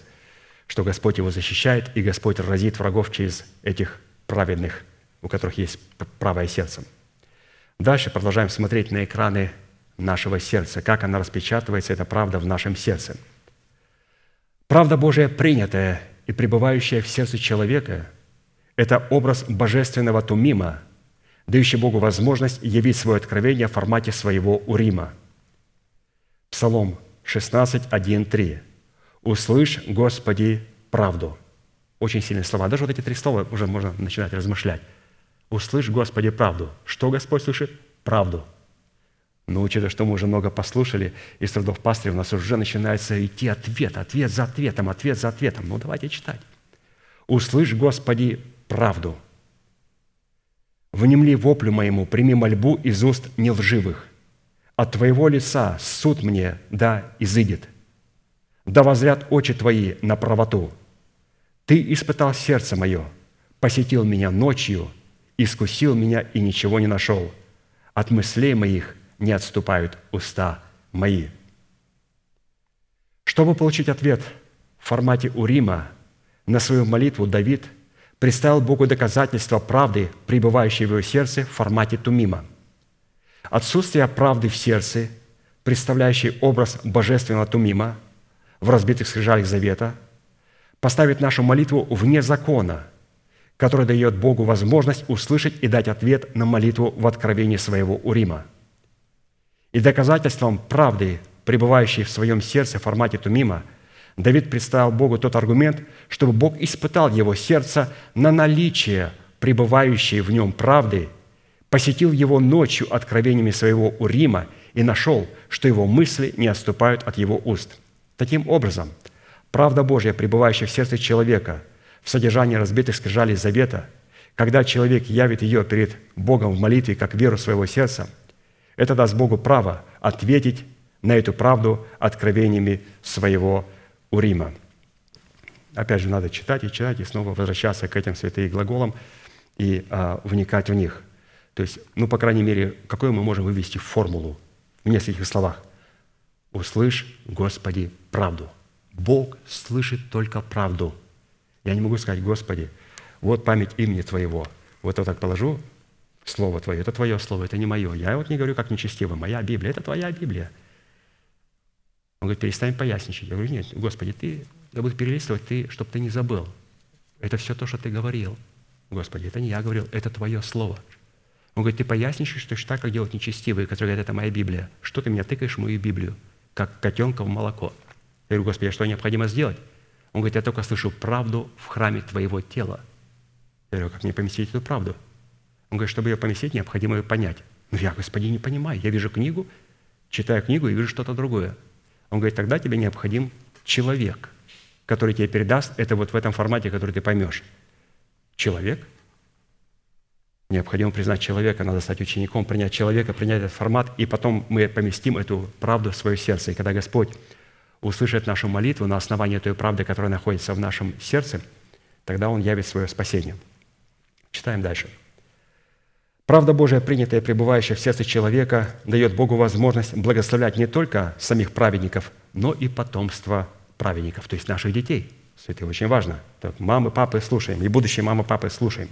что Господь его защищает, и Господь разит врагов через этих праведных у которых есть правое сердце. Дальше продолжаем смотреть на экраны нашего сердца, как она распечатывается, эта правда в нашем сердце. Правда Божия, принятая и пребывающая в сердце человека, это образ божественного тумима, дающий Богу возможность явить свое откровение в формате своего урима. Псалом 16, 1, 3. «Услышь, Господи, правду». Очень сильные слова. Даже вот эти три слова уже можно начинать размышлять. «Услышь, Господи, правду». Что Господь слышит? Правду. Но учитывая, что мы уже много послушали, из трудов пастыря у нас уже начинается идти ответ, ответ за ответом, ответ за ответом. Ну, давайте читать. «Услышь, Господи, правду. Внемли воплю моему, прими мольбу из уст нелживых. От Твоего лица суд мне да изыдет. Да возрят очи Твои на правоту. Ты испытал сердце мое, посетил меня ночью, искусил меня и ничего не нашел. От мыслей моих не отступают уста мои». Чтобы получить ответ в формате Урима на свою молитву, Давид – представил Богу доказательства правды, пребывающей в его сердце в формате тумима. Отсутствие правды в сердце, представляющий образ божественного тумима в разбитых скрижалях завета, поставит нашу молитву вне закона, который дает Богу возможность услышать и дать ответ на молитву в откровении своего Урима. И доказательством правды, пребывающей в своем сердце в формате тумима – Давид представил Богу тот аргумент, чтобы Бог испытал его сердце на наличие пребывающей в нем правды, посетил его ночью откровениями своего Урима и нашел, что его мысли не отступают от его уст. Таким образом, правда Божья, пребывающая в сердце человека, в содержании разбитых скрижалей завета, когда человек явит ее перед Богом в молитве как веру своего сердца, это даст Богу право ответить на эту правду откровениями своего Урима. Опять же, надо читать и читать, и снова возвращаться к этим святым глаголам и а, вникать в них. То есть, ну, по крайней мере, какую мы можем вывести формулу в нескольких словах? «Услышь, Господи, правду». Бог слышит только правду. Я не могу сказать, Господи, вот память имени Твоего. Вот я так положу Слово Твое, это Твое Слово, это не мое. Я вот не говорю как нечестиво, моя Библия, это Твоя Библия – он говорит, перестань поясничать. Я говорю, нет, Господи, ты, я буду перелистывать, ты, чтобы ты не забыл. Это все то, что ты говорил. Господи, это не я говорил, это Твое Слово. Он говорит, ты поясничаешь точно так, как делают нечестивые, которые говорят, это моя Библия. Что ты меня тыкаешь в мою Библию, как котенка в молоко? Я говорю, Господи, а что необходимо сделать? Он говорит, я только слышу правду в храме Твоего тела. Я говорю, как мне поместить эту правду? Он говорит, чтобы ее поместить, необходимо ее понять. Ну, я, Господи, не понимаю. Я вижу книгу, читаю книгу и вижу что-то другое. Он говорит, тогда тебе необходим человек, который тебе передаст это вот в этом формате, который ты поймешь. Человек? Необходимо признать человека, надо стать учеником, принять человека, принять этот формат, и потом мы поместим эту правду в свое сердце. И когда Господь услышит нашу молитву на основании той правды, которая находится в нашем сердце, тогда Он явит свое спасение. Читаем дальше. Правда Божия, принятая и пребывающая в сердце человека, дает Богу возможность благословлять не только самих праведников, но и потомство праведников, то есть наших детей. Это очень важно. Так, мамы, папы, слушаем. И будущие мамы, папы, слушаем.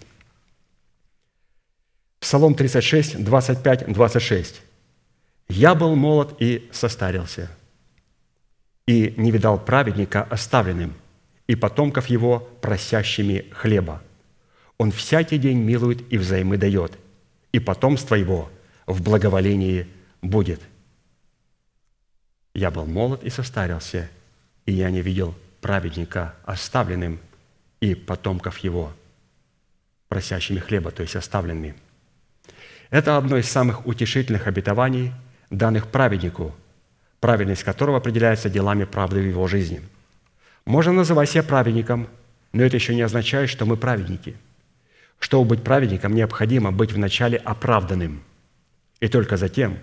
Псалом 36, 25, 26. «Я был молод и состарился, и не видал праведника оставленным, и потомков его просящими хлеба. Он всякий день милует и взаймы дает, и потомство его в благоволении будет. Я был молод и состарился, и я не видел праведника оставленным и потомков его, просящими хлеба, то есть оставленными. Это одно из самых утешительных обетований, данных праведнику, праведность которого определяется делами правды в его жизни. Можно называть себя праведником, но это еще не означает, что мы праведники – чтобы быть праведником, необходимо быть вначале оправданным, и только затем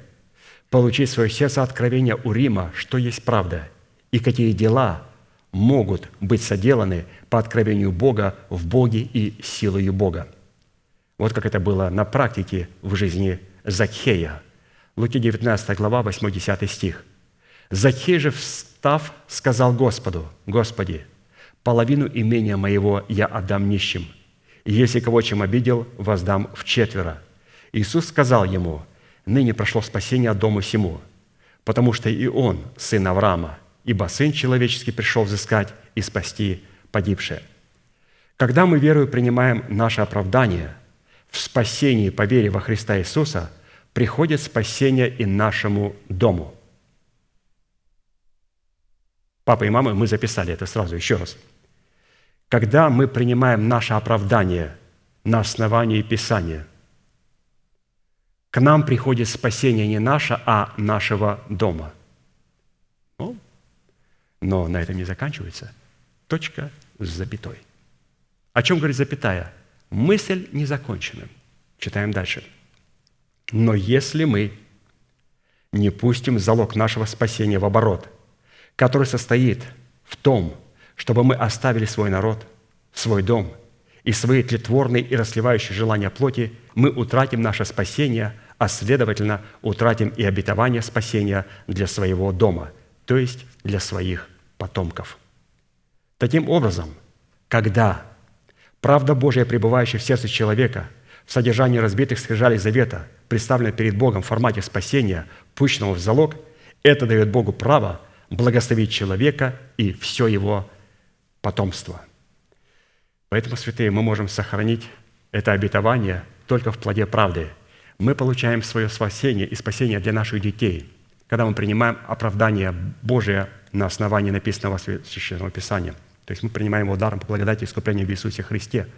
получить в свое сердце откровение у Рима, что есть правда, и какие дела могут быть соделаны по откровению Бога в Боге и силою Бога. Вот как это было на практике в жизни Закхея. Луки 19 глава, 8-10 стих. «Закхей же, встав, сказал Господу, «Господи, половину имения моего я отдам нищим, И если кого чем обидел, воздам в четверо». Иисус сказал ему, «Ныне прошло спасение от дому сему, потому что и он сын Авраама, ибо Сын Человеческий пришел взыскать и спасти погибшее». Когда мы верою принимаем наше оправдание в спасении по вере во Христа Иисуса, приходит спасение и нашему дому. Папа и мама, мы записали это сразу еще раз. Когда мы принимаем наше оправдание на основании Писания, к нам приходит спасение не наше, а нашего дома. Ну, но на этом не заканчивается. Точка с запятой. О чем говорит запятая? Мысль не закончена. Читаем дальше. Но если мы не пустим залог нашего спасения в оборот, который состоит в том, чтобы мы оставили свой народ, свой дом и свои тлетворные и расливающие желания плоти, мы утратим наше спасение, а следовательно, утратим и обетование спасения для своего дома, то есть для своих потомков. Таким образом, когда правда Божья, пребывающая в сердце человека, в содержании разбитых скрижалей завета, представлена перед Богом в формате спасения, пущенного в залог, это дает Богу право благословить человека и все его потомство. Поэтому, святые, мы можем сохранить это обетование только в плоде правды. Мы получаем свое спасение и спасение для наших детей, когда мы принимаем оправдание Божие на основании написанного Священного Писания. То есть мы принимаем его даром по благодати искупления в Иисусе Христе.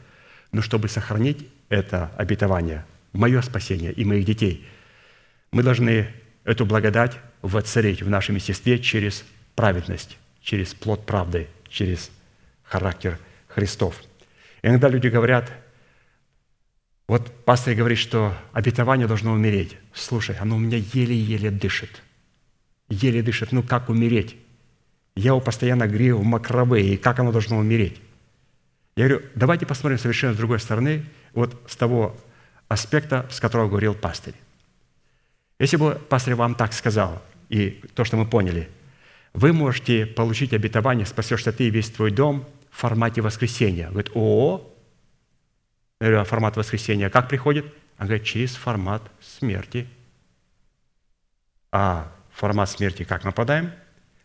Но чтобы сохранить это обетование, мое спасение и моих детей, мы должны эту благодать воцарить в нашем естестве через праведность, через плод правды, через характер Христов. иногда люди говорят, вот пастор говорит, что обетование должно умереть. Слушай, оно у меня еле-еле дышит. Еле дышит. Ну как умереть? Я его постоянно грею в макрове, и как оно должно умереть? Я говорю, давайте посмотрим совершенно с другой стороны, вот с того аспекта, с которого говорил пастырь. Если бы пастырь вам так сказал, и то, что мы поняли, вы можете получить обетование «спасешься ты и весь твой дом» в формате воскресения. Говорит, о, я говорю, а формат воскресения как приходит? Он говорит, через формат смерти. А формат смерти как нападаем?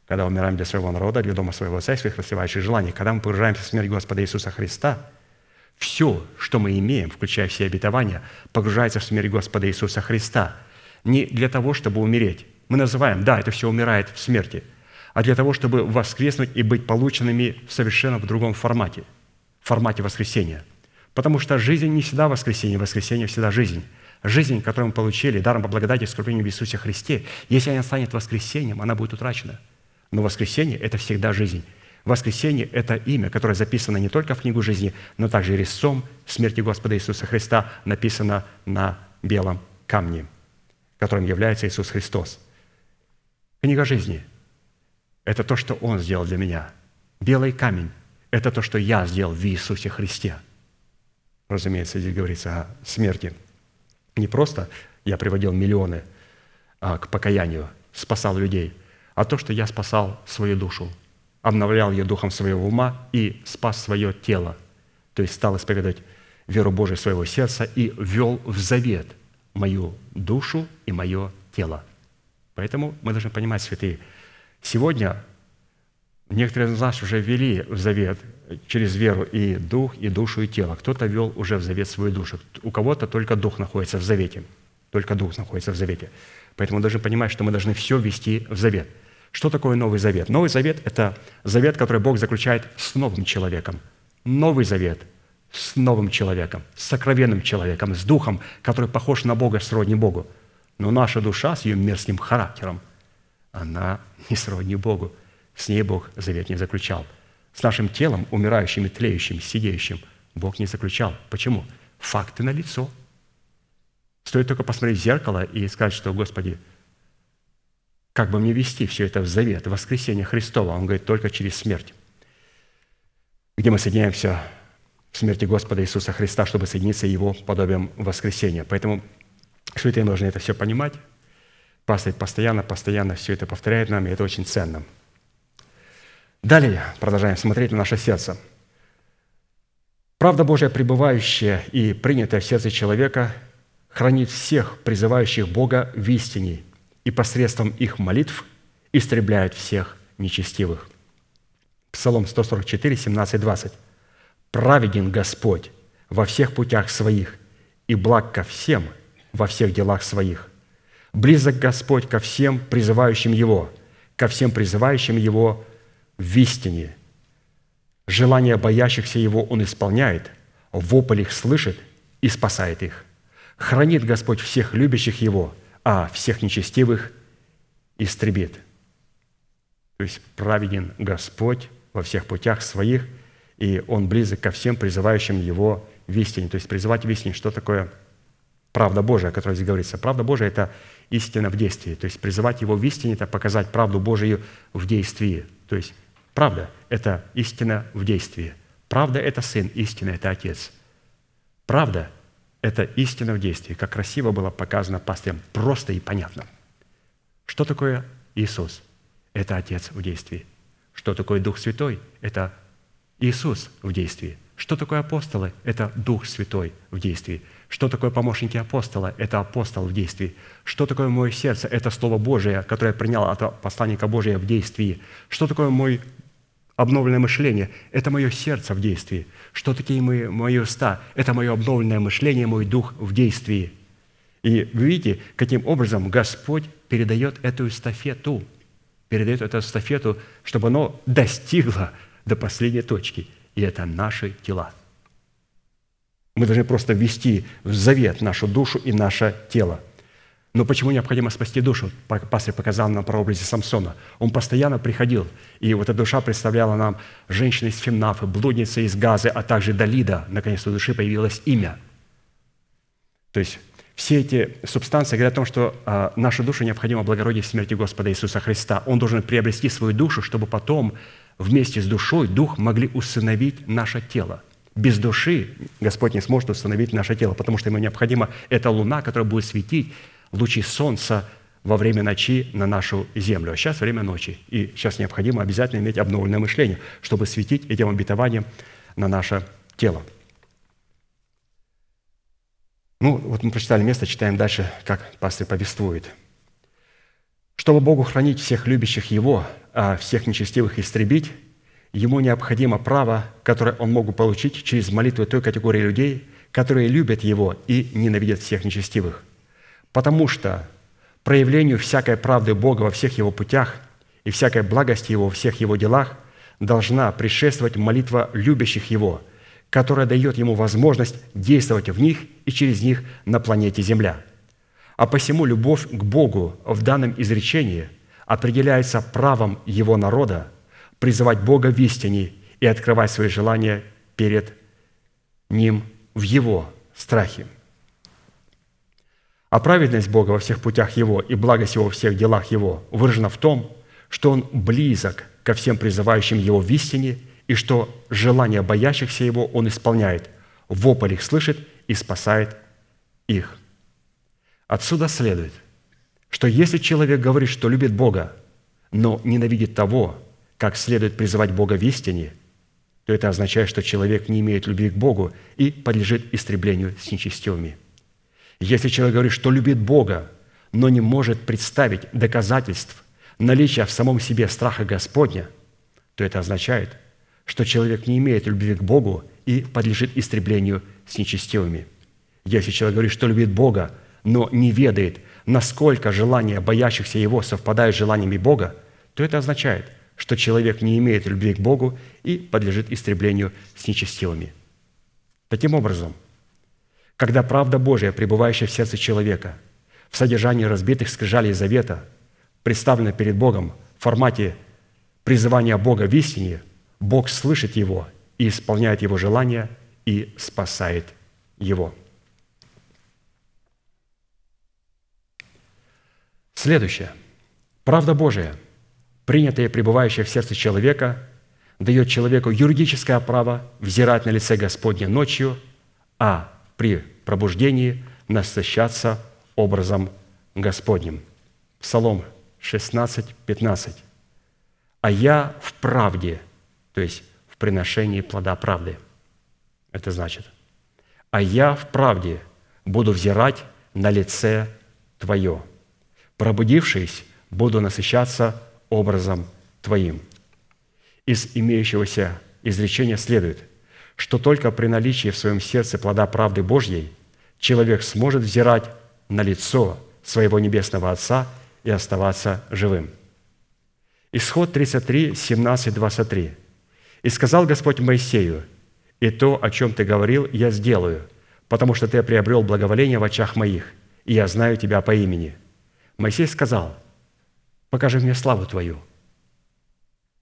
Когда умираем для своего народа, для дома своего отца и своих расливающих желаний. Когда мы погружаемся в смерть Господа Иисуса Христа, все, что мы имеем, включая все обетования, погружается в смерть Господа Иисуса Христа – не для того, чтобы умереть. Мы называем, да, это все умирает в смерти, а для того, чтобы воскреснуть и быть полученными совершенно в другом формате, в формате воскресения. Потому что жизнь не всегда воскресение, воскресение всегда жизнь. Жизнь, которую мы получили даром по благодати и искуплению в Иисусе Христе, если она станет воскресением, она будет утрачена. Но воскресение – это всегда жизнь. Воскресение – это имя, которое записано не только в книгу жизни, но также резцом смерти Господа Иисуса Христа написано на белом камне – которым является Иисус Христос. Книга жизни – это то, что Он сделал для меня. Белый камень – это то, что я сделал в Иисусе Христе. Разумеется, здесь говорится о смерти. Не просто я приводил миллионы а, к покаянию, спасал людей, а то, что я спасал свою душу, обновлял ее духом своего ума и спас свое тело, то есть стал исповедовать веру Божию своего сердца и ввел в завет мою душу и мое тело. Поэтому мы должны понимать, святые, сегодня некоторые из нас уже ввели в завет через веру и дух, и душу, и тело. Кто-то ввел уже в завет свою душу. У кого-то только дух находится в завете. Только дух находится в завете. Поэтому мы должны понимать, что мы должны все ввести в завет. Что такое Новый Завет? Новый Завет – это завет, который Бог заключает с новым человеком. Новый Завет – с новым человеком, с сокровенным человеком, с духом, который похож на Бога, сродни Богу. Но наша душа с ее мерзким характером, она не сродни Богу. С ней Бог завет не заключал. С нашим телом, умирающим и тлеющим, сидеющим, Бог не заключал. Почему? Факты на лицо. Стоит только посмотреть в зеркало и сказать, что, Господи, как бы мне вести все это в завет, в воскресение Христова? Он говорит, только через смерть. Где мы соединяемся в смерти Господа Иисуса Христа, чтобы соединиться Его подобием воскресения. Поэтому святые должны это все понимать. Пастырь постоянно, постоянно все это повторяет нам, и это очень ценно. Далее продолжаем смотреть на наше сердце. Правда Божия, пребывающая и принятая в сердце человека, хранит всех, призывающих Бога в истине, и посредством их молитв истребляет всех нечестивых. Псалом 144, 17, 20. «Праведен Господь во всех путях своих, и благ ко всем во всех делах своих. Близок Господь ко всем призывающим Его, ко всем призывающим Его в истине. Желания боящихся Его Он исполняет, вопль их слышит и спасает их. Хранит Господь всех любящих Его, а всех нечестивых истребит». То есть праведен Господь во всех путях своих, и Он близок ко всем призывающим Его в истине. То есть призывать в истине, что такое правда Божия, о которой здесь говорится. Правда Божия – это истина в действии. То есть призывать Его в истине – это показать правду Божию в действии. То есть правда – это истина в действии. Правда – это Сын, истина – это Отец. Правда – это истина в действии. Как красиво было показано пастырем, просто и понятно. Что такое Иисус? Это Отец в действии. Что такое Дух Святой? Это Иисус в действии. Что такое апостолы? Это Дух Святой в действии. Что такое помощники апостола? Это апостол в действии. Что такое мое сердце? Это Слово Божие, которое я принял от посланника Божия в действии. Что такое мой обновленное мышление? Это мое сердце в действии. Что такие мои, мои уста? Это мое обновленное мышление, мой дух в действии. И вы видите, каким образом Господь передает эту эстафету, передает эту эстафету, чтобы оно достигло до последней точки. И это наши тела. Мы должны просто ввести в завет нашу душу и наше тело. Но почему необходимо спасти душу? Пастор показал нам про образе Самсона. Он постоянно приходил, и вот эта душа представляла нам женщины из Фимнафы, блудницы из Газы, а также Далида. Наконец, у души появилось имя. То есть все эти субстанции говорят о том, что а, нашу душу необходимо благородить в смерти Господа Иисуса Христа. Он должен приобрести свою душу, чтобы потом вместе с душой Дух могли усыновить наше тело. Без души Господь не сможет установить наше тело, потому что ему необходима эта луна, которая будет светить лучи солнца во время ночи на нашу землю. А сейчас время ночи, и сейчас необходимо обязательно иметь обновленное мышление, чтобы светить этим обетованием на наше тело. Ну, вот мы прочитали место, читаем дальше, как пастор повествует. «Чтобы Богу хранить всех любящих Его, а всех нечестивых истребить, ему необходимо право, которое он мог бы получить через молитвы той категории людей, которые любят его и ненавидят всех нечестивых. Потому что проявлению всякой правды Бога во всех его путях и всякой благости его во всех его делах должна предшествовать молитва любящих его, которая дает ему возможность действовать в них и через них на планете Земля. А посему любовь к Богу в данном изречении – определяется правом его народа призывать Бога в истине и открывать свои желания перед Ним в Его страхе. А праведность Бога во всех путях Его и благость Его во всех делах Его выражена в том, что Он близок ко всем призывающим Его в истине и что желания боящихся Его Он исполняет, вопль их слышит и спасает их. Отсюда следует – что если человек говорит, что любит Бога, но ненавидит того, как следует призывать Бога в истине, то это означает, что человек не имеет любви к Богу и подлежит истреблению с нечестивыми. Если человек говорит, что любит Бога, но не может представить доказательств наличия в самом себе страха Господня, то это означает, что человек не имеет любви к Богу и подлежит истреблению с нечестивыми. Если человек говорит, что любит Бога, но не ведает насколько желания боящихся Его совпадают с желаниями Бога, то это означает, что человек не имеет любви к Богу и подлежит истреблению с нечестивыми. Таким образом, когда правда Божия, пребывающая в сердце человека, в содержании разбитых скрижалей завета, представлена перед Богом в формате призывания Бога в истине, Бог слышит его и исполняет его желания и спасает его. Следующее. Правда Божия, принятая и пребывающая в сердце человека, дает человеку юридическое право взирать на лице Господня ночью, а при пробуждении насыщаться образом Господним. Псалом 16, 15. «А я в правде», то есть в приношении плода правды. Это значит, а я в правде буду взирать на лице Твое. Пробудившись, буду насыщаться образом Твоим. Из имеющегося изречения следует, что только при наличии в своем сердце плода правды Божьей человек сможет взирать на лицо своего Небесного Отца и оставаться живым. Исход 33, 17, 23. «И сказал Господь Моисею, и то, о чем ты говорил, я сделаю, потому что ты приобрел благоволение в очах моих, и я знаю тебя по имени». Моисей сказал, «Покажи мне славу твою».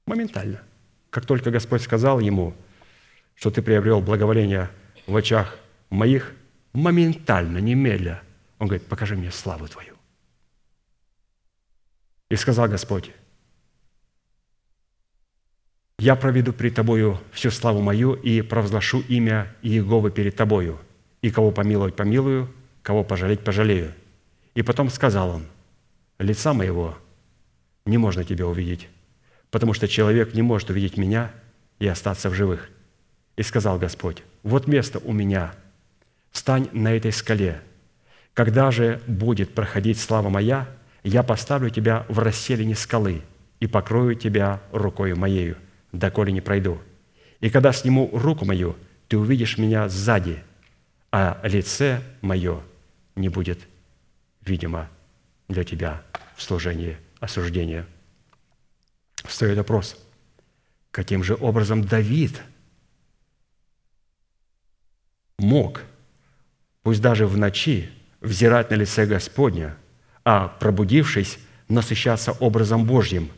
Моментально. Как только Господь сказал ему, что ты приобрел благоволение в очах моих, моментально, немедля, он говорит, покажи мне славу твою. И сказал Господь, я проведу пред тобою всю славу мою и провозглашу имя Иеговы перед тобою, и кого помиловать помилую, кого пожалеть пожалею. И потом сказал он, лица моего не можно тебя увидеть, потому что человек не может увидеть меня и остаться в живых. И сказал Господь, вот место у меня, стань на этой скале. Когда же будет проходить слава моя, я поставлю тебя в расселине скалы и покрою тебя рукой моею – доколе не пройду. И когда сниму руку мою, ты увидишь меня сзади, а лице мое не будет видимо для тебя в служении осуждения. Встает вопрос, каким же образом Давид мог, пусть даже в ночи, взирать на лице Господня, а пробудившись, насыщаться образом Божьим,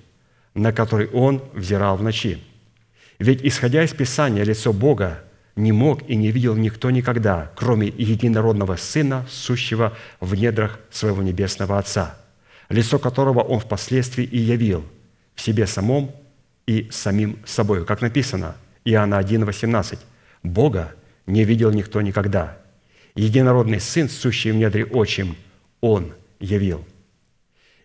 на который он взирал в ночи. Ведь, исходя из Писания, лицо Бога не мог и не видел никто никогда, кроме единородного Сына, сущего в недрах своего Небесного Отца, лицо которого Он впоследствии и явил в себе самом и самим собою. Как написано, Иоанна 1, 18, «Бога не видел никто никогда. Единородный Сын, сущий в недре отчим, Он явил».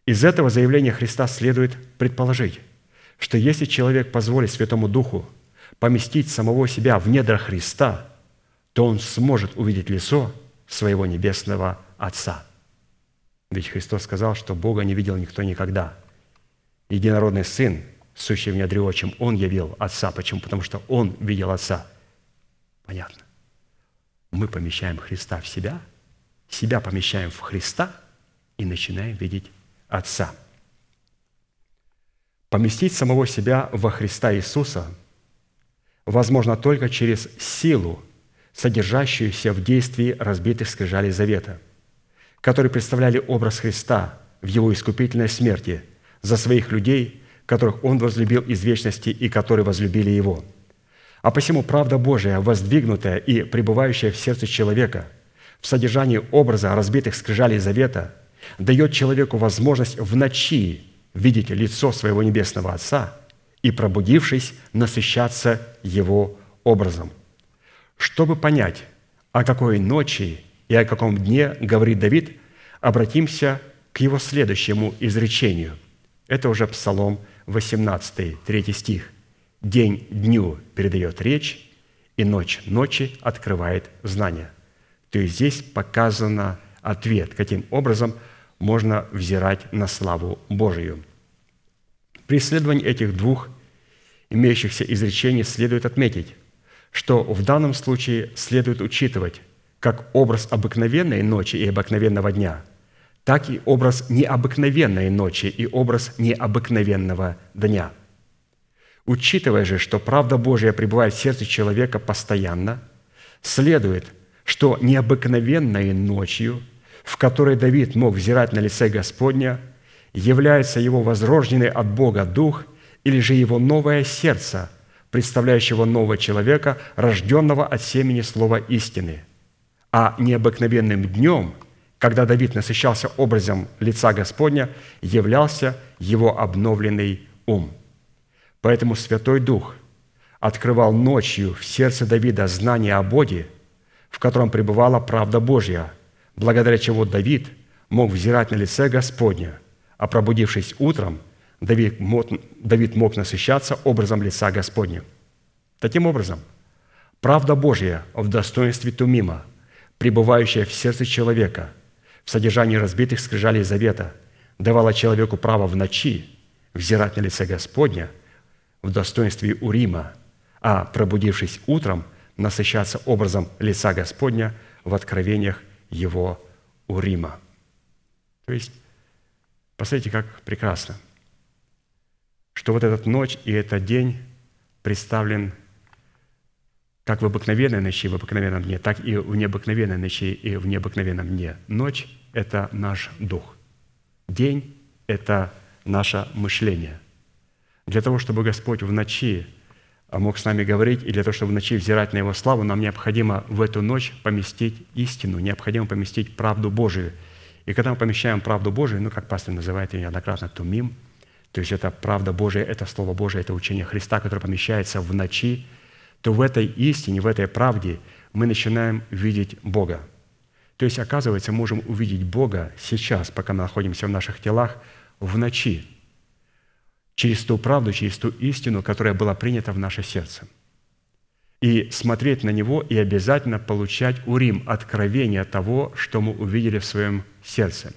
Из этого заявления Христа следует предположить – что если человек позволит Святому Духу поместить самого себя в недра Христа, то он сможет увидеть лицо своего небесного Отца. Ведь Христос сказал, что Бога не видел никто никогда. Единородный Сын, сущий в недре отчим, Он явил Отца. Почему? Потому что Он видел Отца. Понятно. Мы помещаем Христа в себя, себя помещаем в Христа и начинаем видеть Отца – Поместить самого себя во Христа Иисуса возможно только через силу, содержащуюся в действии разбитых скрижалей завета, которые представляли образ Христа в Его искупительной смерти за своих людей, которых Он возлюбил из вечности и которые возлюбили Его. А посему правда Божия, воздвигнутая и пребывающая в сердце человека в содержании образа разбитых скрижалей завета, дает человеку возможность в ночи видите лицо своего Небесного Отца и, пробудившись, насыщаться Его образом. Чтобы понять, о какой ночи и о каком дне говорит Давид, обратимся к его следующему изречению. Это уже Псалом 18, 3 стих. «День дню передает речь, и ночь ночи открывает знание». То есть здесь показано ответ, каким образом – можно взирать на славу Божию. При исследовании этих двух имеющихся изречений следует отметить, что в данном случае следует учитывать как образ обыкновенной ночи и обыкновенного дня, так и образ необыкновенной ночи и образ необыкновенного дня. Учитывая же, что правда Божия пребывает в сердце человека постоянно, следует, что необыкновенной ночью – в которой Давид мог взирать на лице Господня, является его возрожденный от Бога дух или же его новое сердце, представляющего нового человека, рожденного от семени слова истины. А необыкновенным днем, когда Давид насыщался образом лица Господня, являлся его обновленный ум. Поэтому Святой Дух открывал ночью в сердце Давида знание о Боге, в котором пребывала правда Божья – благодаря чего Давид мог взирать на лице Господня, а пробудившись утром, Давид мог, Давид мог насыщаться образом лица Господня. Таким образом, Правда Божья в достоинстве Тумима, пребывающая в сердце человека, в содержании разбитых скрижалей завета, давала человеку право в ночи взирать на лице Господня в достоинстве Урима, а пробудившись утром, насыщаться образом лица Господня в откровениях Его Урима. То есть, посмотрите, как прекрасно, что вот этот ночь и этот день представлен как в обыкновенной ночи, в обыкновенном дне, так и в необыкновенной ночи и в необыкновенном дне. Ночь – это наш дух. День – это наше мышление. Для того, чтобы Господь в ночи мог с нами говорить, и для того, чтобы в ночи взирать на Его славу, нам необходимо в эту ночь поместить истину, необходимо поместить правду Божию. И когда мы помещаем правду Божию, ну, как пастор называет ее неоднократно, тумим, то есть это правда Божия, это Слово Божие, это учение Христа, которое помещается в ночи, то в этой истине, в этой правде мы начинаем видеть Бога. То есть, оказывается, можем увидеть Бога сейчас, пока мы находимся в наших телах, в ночи, через ту правду, через ту истину, которая была принята в наше сердце. И смотреть на Него и обязательно получать урим, откровение того, что мы увидели в своем сердце.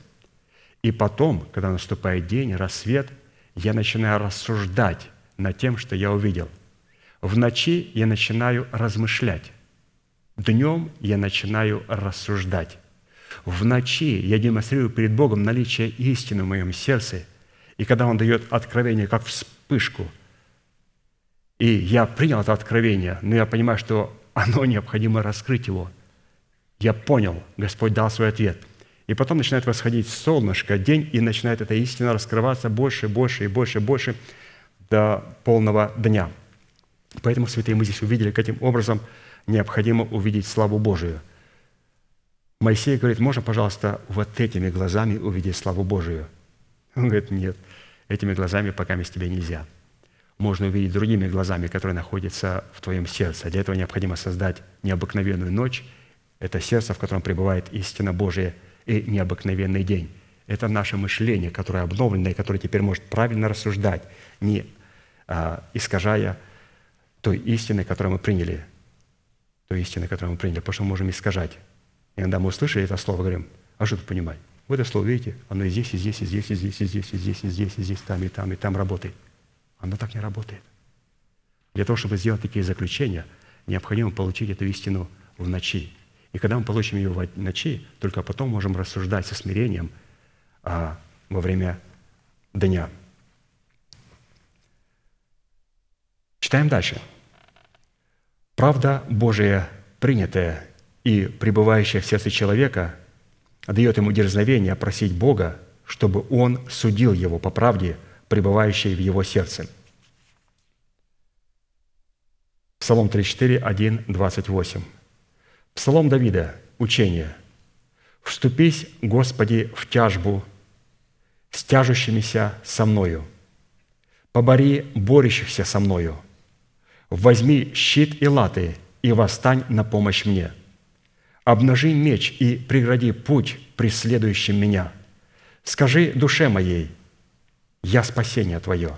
И потом, когда наступает день, рассвет, я начинаю рассуждать над тем, что я увидел – в ночи я начинаю размышлять. Днем я начинаю рассуждать. В ночи я демонстрирую перед Богом наличие истины в моем сердце. И когда Он дает откровение, как вспышку, и я принял это откровение, но я понимаю, что оно необходимо раскрыть его. Я понял, Господь дал свой ответ. И потом начинает восходить солнышко, день, и начинает эта истина раскрываться больше, больше и больше, и больше до полного дня – Поэтому, святые, мы здесь увидели, каким образом необходимо увидеть славу Божию. Моисей говорит, можно, пожалуйста, вот этими глазами увидеть славу Божию? Он говорит, нет, этими глазами пока с тебе нельзя. Можно увидеть другими глазами, которые находятся в твоем сердце. Для этого необходимо создать необыкновенную ночь. Это сердце, в котором пребывает истина Божия, и необыкновенный день. Это наше мышление, которое обновлено, и которое теперь может правильно рассуждать, не а, искажая той истины, которую мы приняли, той истины, которую мы приняли, потому что мы можем искажать. Иногда мы услышали это слово, говорим, а что тут понимать? Вот это слово, видите, оно и здесь, и здесь, и здесь, и здесь, и здесь, и здесь, и здесь, и здесь, там, и там, и там работает. Оно так не работает. Для того, чтобы сделать такие заключения, необходимо получить эту истину в ночи. И когда мы получим ее в ночи, только потом можем рассуждать со смирением а, во время дня. Читаем дальше. Правда Божия, принятая и пребывающая в сердце человека, дает ему дерзновение просить Бога, чтобы Он судил его по правде, пребывающей в его сердце. Псалом 34, 1, 28. Псалом Давида, учение. «Вступись, Господи, в тяжбу с тяжущимися со мною, побори борющихся со мною, возьми щит и латы, и восстань на помощь мне. Обнажи меч и прегради путь преследующим меня. Скажи душе моей, я спасение Твое.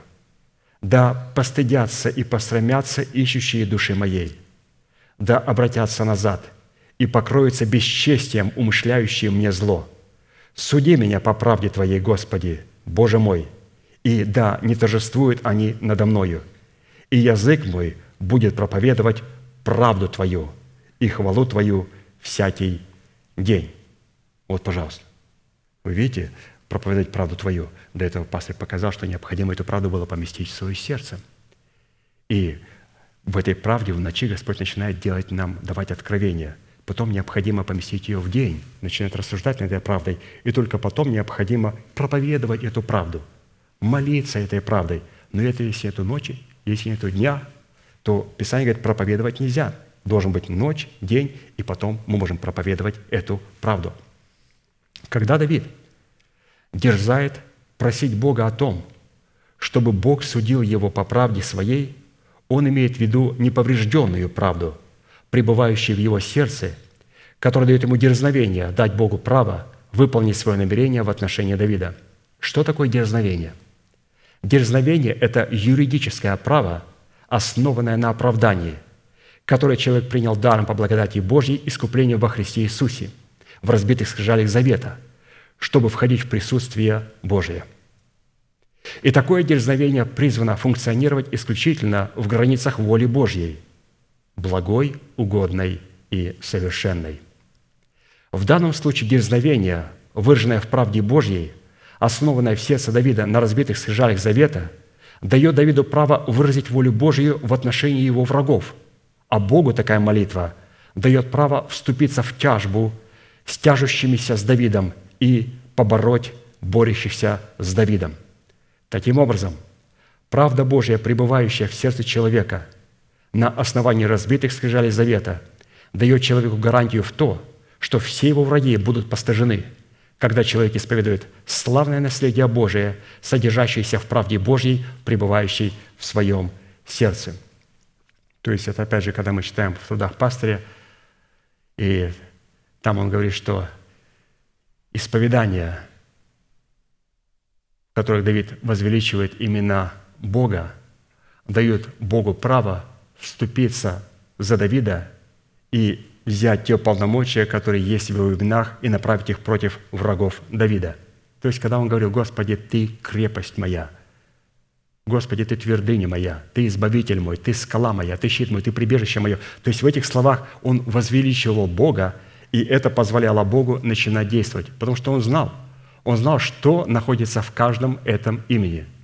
Да постыдятся и посрамятся ищущие души моей. Да обратятся назад и покроются бесчестием умышляющие мне зло. Суди меня по правде Твоей, Господи, Боже мой, и да не торжествуют они надо мною – и язык мой будет проповедовать правду Твою и хвалу Твою всякий день». Вот, пожалуйста. Вы видите, проповедовать правду Твою. До этого пастор показал, что необходимо эту правду было поместить в свое сердце. И в этой правде в ночи Господь начинает делать нам, давать откровения. Потом необходимо поместить ее в день, начинает рассуждать над этой правдой. И только потом необходимо проповедовать эту правду, молиться этой правдой. Но это если эту ночи если нет дня, то Писание говорит, проповедовать нельзя. Должен быть ночь, день, и потом мы можем проповедовать эту правду. Когда Давид дерзает просить Бога о том, чтобы Бог судил его по правде своей, он имеет в виду неповрежденную правду, пребывающую в его сердце, которая дает ему дерзновение дать Богу право выполнить свое намерение в отношении Давида. Что такое дерзновение – Дерзновение – это юридическое право, основанное на оправдании, которое человек принял даром по благодати Божьей искуплению во Христе Иисусе, в разбитых скрижалях завета, чтобы входить в присутствие Божие. И такое дерзновение призвано функционировать исключительно в границах воли Божьей, благой, угодной и совершенной. В данном случае дерзновение, выраженное в правде Божьей, основанное в сердце Давида на разбитых скрижалях завета, дает Давиду право выразить волю Божью в отношении его врагов, а Богу такая молитва дает право вступиться в тяжбу с тяжущимися с Давидом и побороть борющихся с Давидом. Таким образом, правда Божья, пребывающая в сердце человека на основании разбитых скрижалей завета, дает человеку гарантию в то, что все его враги будут постажены – когда человек исповедует славное наследие Божие, содержащееся в правде Божьей, пребывающей в своем сердце. То есть это опять же, когда мы читаем в трудах пастыря, и там он говорит, что исповедание, в которых Давид возвеличивает имена Бога, дают Богу право вступиться за Давида и взять те полномочия, которые есть в его именах, и направить их против врагов Давида. То есть, когда он говорил, «Господи, Ты крепость моя», «Господи, Ты твердыня моя, Ты избавитель мой, Ты скала моя, Ты щит мой, Ты прибежище мое». То есть в этих словах он возвеличивал Бога, и это позволяло Богу начинать действовать, потому что он знал, он знал, что находится в каждом этом имени –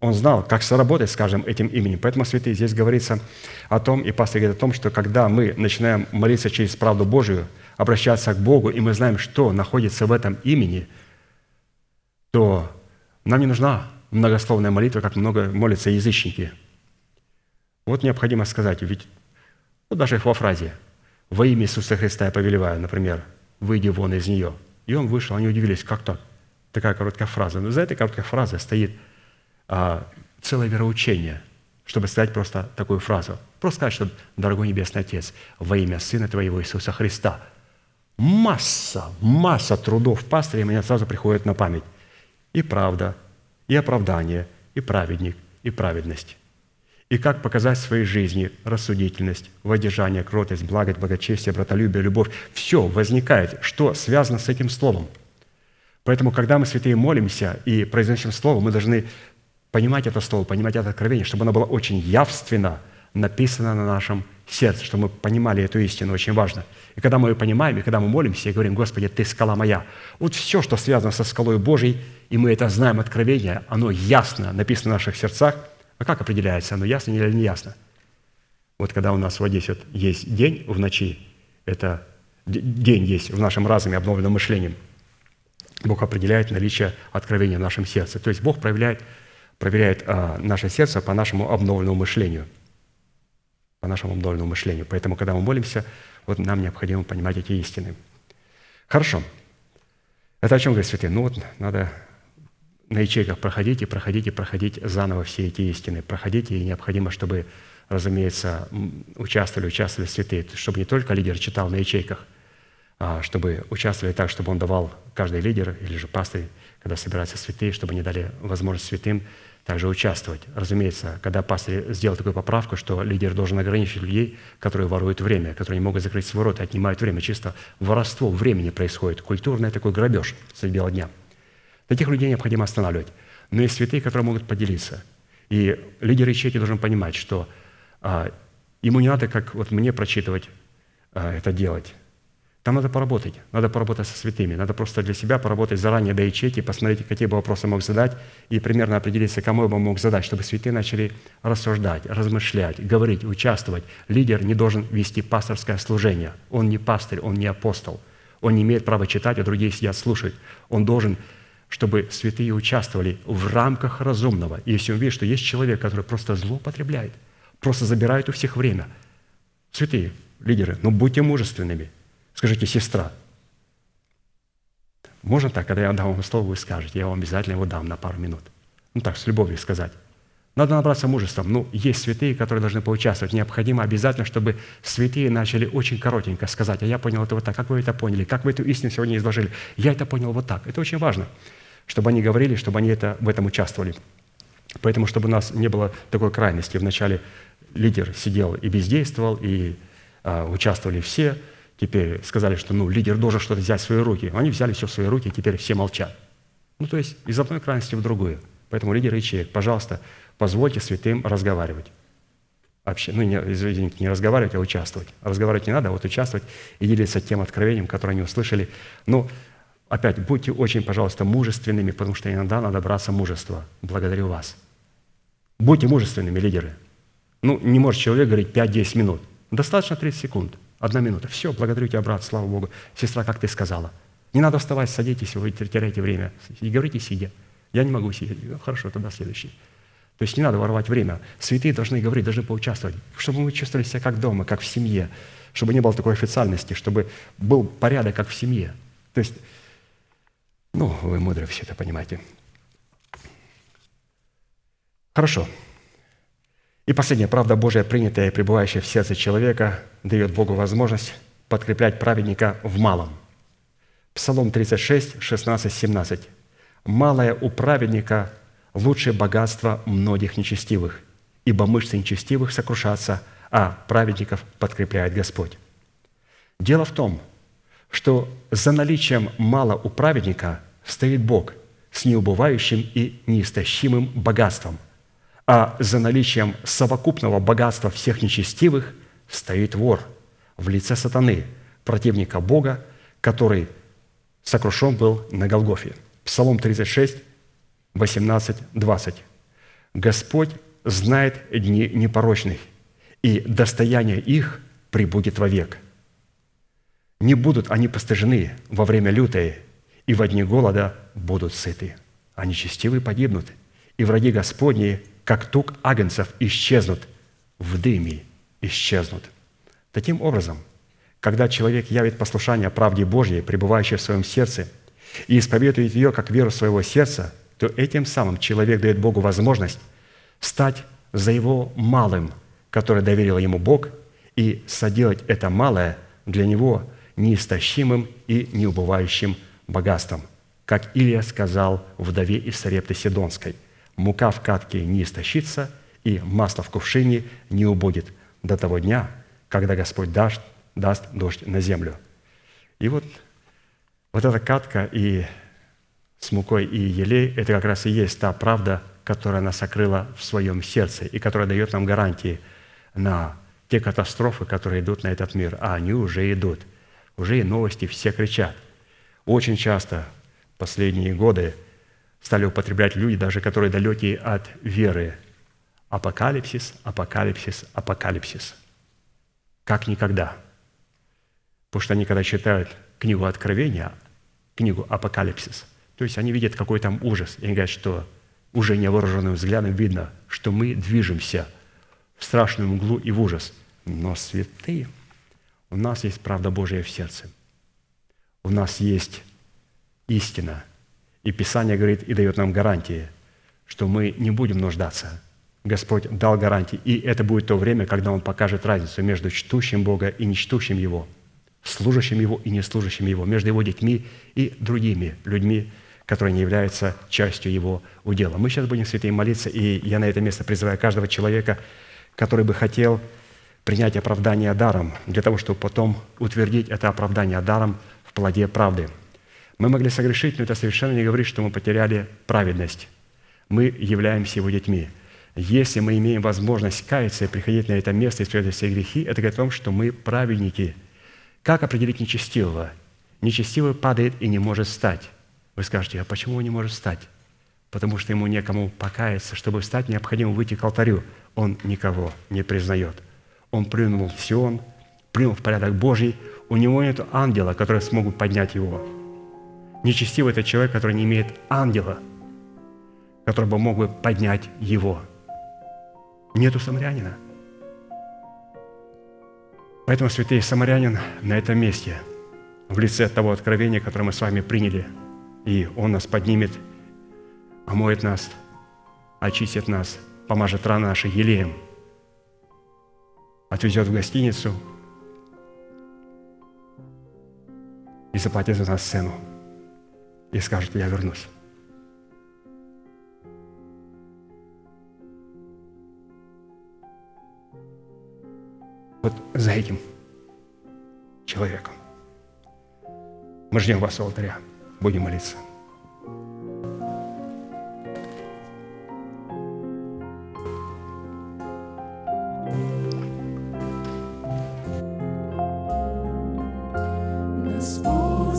он знал, как соработать с каждым этим именем. Поэтому, святые, здесь говорится о том, и пастор говорит о том, что когда мы начинаем молиться через правду Божию, обращаться к Богу, и мы знаем, что находится в этом имени, то нам не нужна многословная молитва, как много молятся язычники. Вот необходимо сказать, ведь вот даже во фразе «Во имя Иисуса Христа я повелеваю», например, «Выйди вон из нее». И он вышел, они удивились, как так? Такая короткая фраза. Но за этой короткой фразой стоит – а, целое вероучение, чтобы сказать просто такую фразу. Просто сказать, что «Дорогой Небесный Отец, во имя Сына Твоего Иисуса Христа». Масса, масса трудов пастыря мне сразу приходит на память. И правда, и оправдание, и праведник, и праведность. И как показать в своей жизни рассудительность, воздержание, кротость, благость, благочестие, братолюбие, любовь. Все возникает, что связано с этим словом. Поэтому, когда мы, святые, молимся и произносим слово, мы должны понимать это слово, понимать это откровение, чтобы оно было очень явственно написано на нашем сердце, чтобы мы понимали эту истину, очень важно. И когда мы ее понимаем, и когда мы молимся и говорим, Господи, Ты скала моя, вот все, что связано со скалой Божьей, и мы это знаем откровение, оно ясно написано в наших сердцах, а как определяется, оно ясно или не ясно? Вот когда у нас вот здесь вот есть день в ночи, это день есть в нашем разуме, обновленном мышлением, Бог определяет наличие откровения в нашем сердце. То есть Бог проявляет проверяет а, наше сердце по нашему обновленному мышлению. По нашему обновленному мышлению. Поэтому, когда мы молимся, вот нам необходимо понимать эти истины. Хорошо. Это о чем говорит святые? Ну вот надо на ячейках проходить и проходить и проходить заново все эти истины. Проходить, и необходимо, чтобы, разумеется, участвовали, участвовали святые, чтобы не только лидер читал на ячейках, а чтобы участвовали так, чтобы он давал каждый лидер или же пастырь, когда собираются святые, чтобы они дали возможность святым также участвовать. Разумеется, когда пастор сделал такую поправку, что лидер должен ограничить людей, которые воруют время, которые не могут закрыть свой рот и отнимают время. Чисто воровство времени происходит, культурный такой грабеж среди бела дня. Таких людей необходимо останавливать. Но есть святые, которые могут поделиться. И лидер ячейки должен понимать, что а, ему не надо, как вот мне прочитывать, а, это делать. Там надо поработать, надо поработать со святыми, надо просто для себя поработать заранее до ячейки, посмотреть, какие бы вопросы мог задать, и примерно определиться, кому я бы мог задать, чтобы святые начали рассуждать, размышлять, говорить, участвовать. Лидер не должен вести пасторское служение. Он не пастырь, он не апостол. Он не имеет права читать, а другие сидят слушать. Он должен чтобы святые участвовали в рамках разумного. И если он видит, что есть человек, который просто злоупотребляет, просто забирает у всех время. Святые лидеры, ну будьте мужественными – Скажите, сестра, можно так, когда я дам вам слово, вы скажете, я вам обязательно его дам на пару минут. Ну так, с любовью сказать. Надо набраться мужеством. Ну, есть святые, которые должны поучаствовать. Необходимо обязательно, чтобы святые начали очень коротенько сказать, а я понял это вот так, как вы это поняли, как вы эту истину сегодня изложили. Я это понял вот так. Это очень важно, чтобы они говорили, чтобы они это, в этом участвовали. Поэтому, чтобы у нас не было такой крайности в начале лидер сидел и бездействовал, и а, участвовали все, теперь сказали, что ну, лидер должен что-то взять в свои руки. Они взяли все в свои руки, и теперь все молчат. Ну, то есть из одной крайности в другую. Поэтому лидер и человек, пожалуйста, позвольте святым разговаривать. Вообще, ну, не, извините, не разговаривать, а участвовать. Разговаривать не надо, а вот участвовать и делиться тем откровением, которое они услышали. Ну, опять, будьте очень, пожалуйста, мужественными, потому что иногда надо браться мужества. Благодарю вас. Будьте мужественными, лидеры. Ну, не может человек говорить 5-10 минут. Достаточно 30 секунд, одна минута. Все, благодарю тебя, брат, слава Богу. Сестра, как ты сказала. Не надо вставать, садитесь, вы теряете время. И говорите, сидя. Я не могу сидеть. Ну, хорошо, тогда следующий. То есть не надо воровать время. Святые должны говорить, должны поучаствовать, чтобы мы чувствовали себя как дома, как в семье, чтобы не было такой официальности, чтобы был порядок, как в семье. То есть, ну, вы мудрые все это понимаете. Хорошо. И последняя правда Божия, принятая и пребывающая в сердце человека, дает Богу возможность подкреплять праведника в малом. Псалом 36, 16, 17. «Малое у праведника лучшее богатство многих нечестивых, ибо мышцы нечестивых сокрушатся, а праведников подкрепляет Господь». Дело в том, что за наличием мало у праведника стоит Бог с неубывающим и неистощимым богатством – а за наличием совокупного богатства всех нечестивых стоит вор в лице сатаны, противника Бога, который сокрушен был на Голгофе. Псалом 36, 18, 20. «Господь знает дни непорочных, и достояние их прибудет вовек. Не будут они постыжены во время лютое, и во дни голода будут сыты, а нечестивые погибнут, и враги Господни как тук агнцев исчезнут, в дыме исчезнут. Таким образом, когда человек явит послушание правде Божьей, пребывающей в своем сердце, и исповедует ее как веру своего сердца, то этим самым человек дает Богу возможность стать за его малым, которое доверил ему Бог, и соделать это малое для него неистощимым и неубывающим богатством, как Илья сказал вдове из Сарепты Сидонской – мука в катке не истощится, и масло в кувшине не убудет до того дня, когда Господь даст, даст дождь на землю». И вот, вот эта катка и с мукой и елей – это как раз и есть та правда, которая нас сокрыла в своем сердце и которая дает нам гарантии на те катастрофы, которые идут на этот мир. А они уже идут. Уже и новости все кричат. Очень часто последние годы – стали употреблять люди, даже которые далекие от веры. Апокалипсис, апокалипсис, апокалипсис. Как никогда. Потому что они, когда читают книгу Откровения, книгу Апокалипсис, то есть они видят какой там ужас, и они говорят, что уже невооруженным взглядом видно, что мы движемся в страшную мглу и в ужас. Но святые, у нас есть правда Божия в сердце. У нас есть истина – и Писание говорит и дает нам гарантии, что мы не будем нуждаться. Господь дал гарантии, и это будет то время, когда Он покажет разницу между чтущим Бога и нечтущим Его, служащим Его и неслужащим Его, между Его детьми и другими людьми, которые не являются частью Его удела. Мы сейчас будем, святые, молиться, и я на это место призываю каждого человека, который бы хотел принять оправдание даром, для того, чтобы потом утвердить это оправдание даром в плоде правды – мы могли согрешить, но это совершенно не говорит, что мы потеряли праведность. Мы являемся Его детьми. Если мы имеем возможность каяться и приходить на это место и исправлять все грехи, это говорит о том, что мы праведники. Как определить нечестивого? Нечестивый падает и не может встать. Вы скажете, а почему он не может встать? Потому что ему некому покаяться. Чтобы встать, необходимо выйти к алтарю. Он никого не признает. Он плюнул в Сион, плюнул в порядок Божий. У него нет ангела, которые смогут поднять его. Нечестивый – это человек, который не имеет ангела, который бы мог бы поднять его. Нету самарянина. Поэтому, святый самарянин на этом месте, в лице того откровения, которое мы с вами приняли, и Он нас поднимет, омоет нас, очистит нас, помажет раны наши елеем, отвезет в гостиницу и заплатит за нас цену и скажет, я вернусь. вот за этим человеком. Мы ждем вас у алтаря. Будем молиться. Господь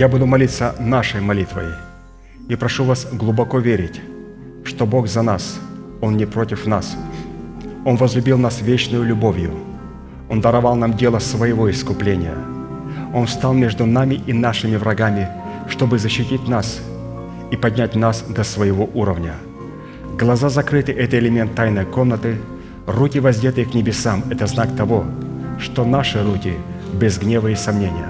Я буду молиться нашей молитвой и прошу вас глубоко верить, что Бог за нас, Он не против нас. Он возлюбил нас вечную любовью. Он даровал нам дело своего искупления. Он встал между нами и нашими врагами, чтобы защитить нас и поднять нас до своего уровня. Глаза закрыты – это элемент тайной комнаты, руки воздетые к небесам – это знак того, что наши руки без гнева и сомнения –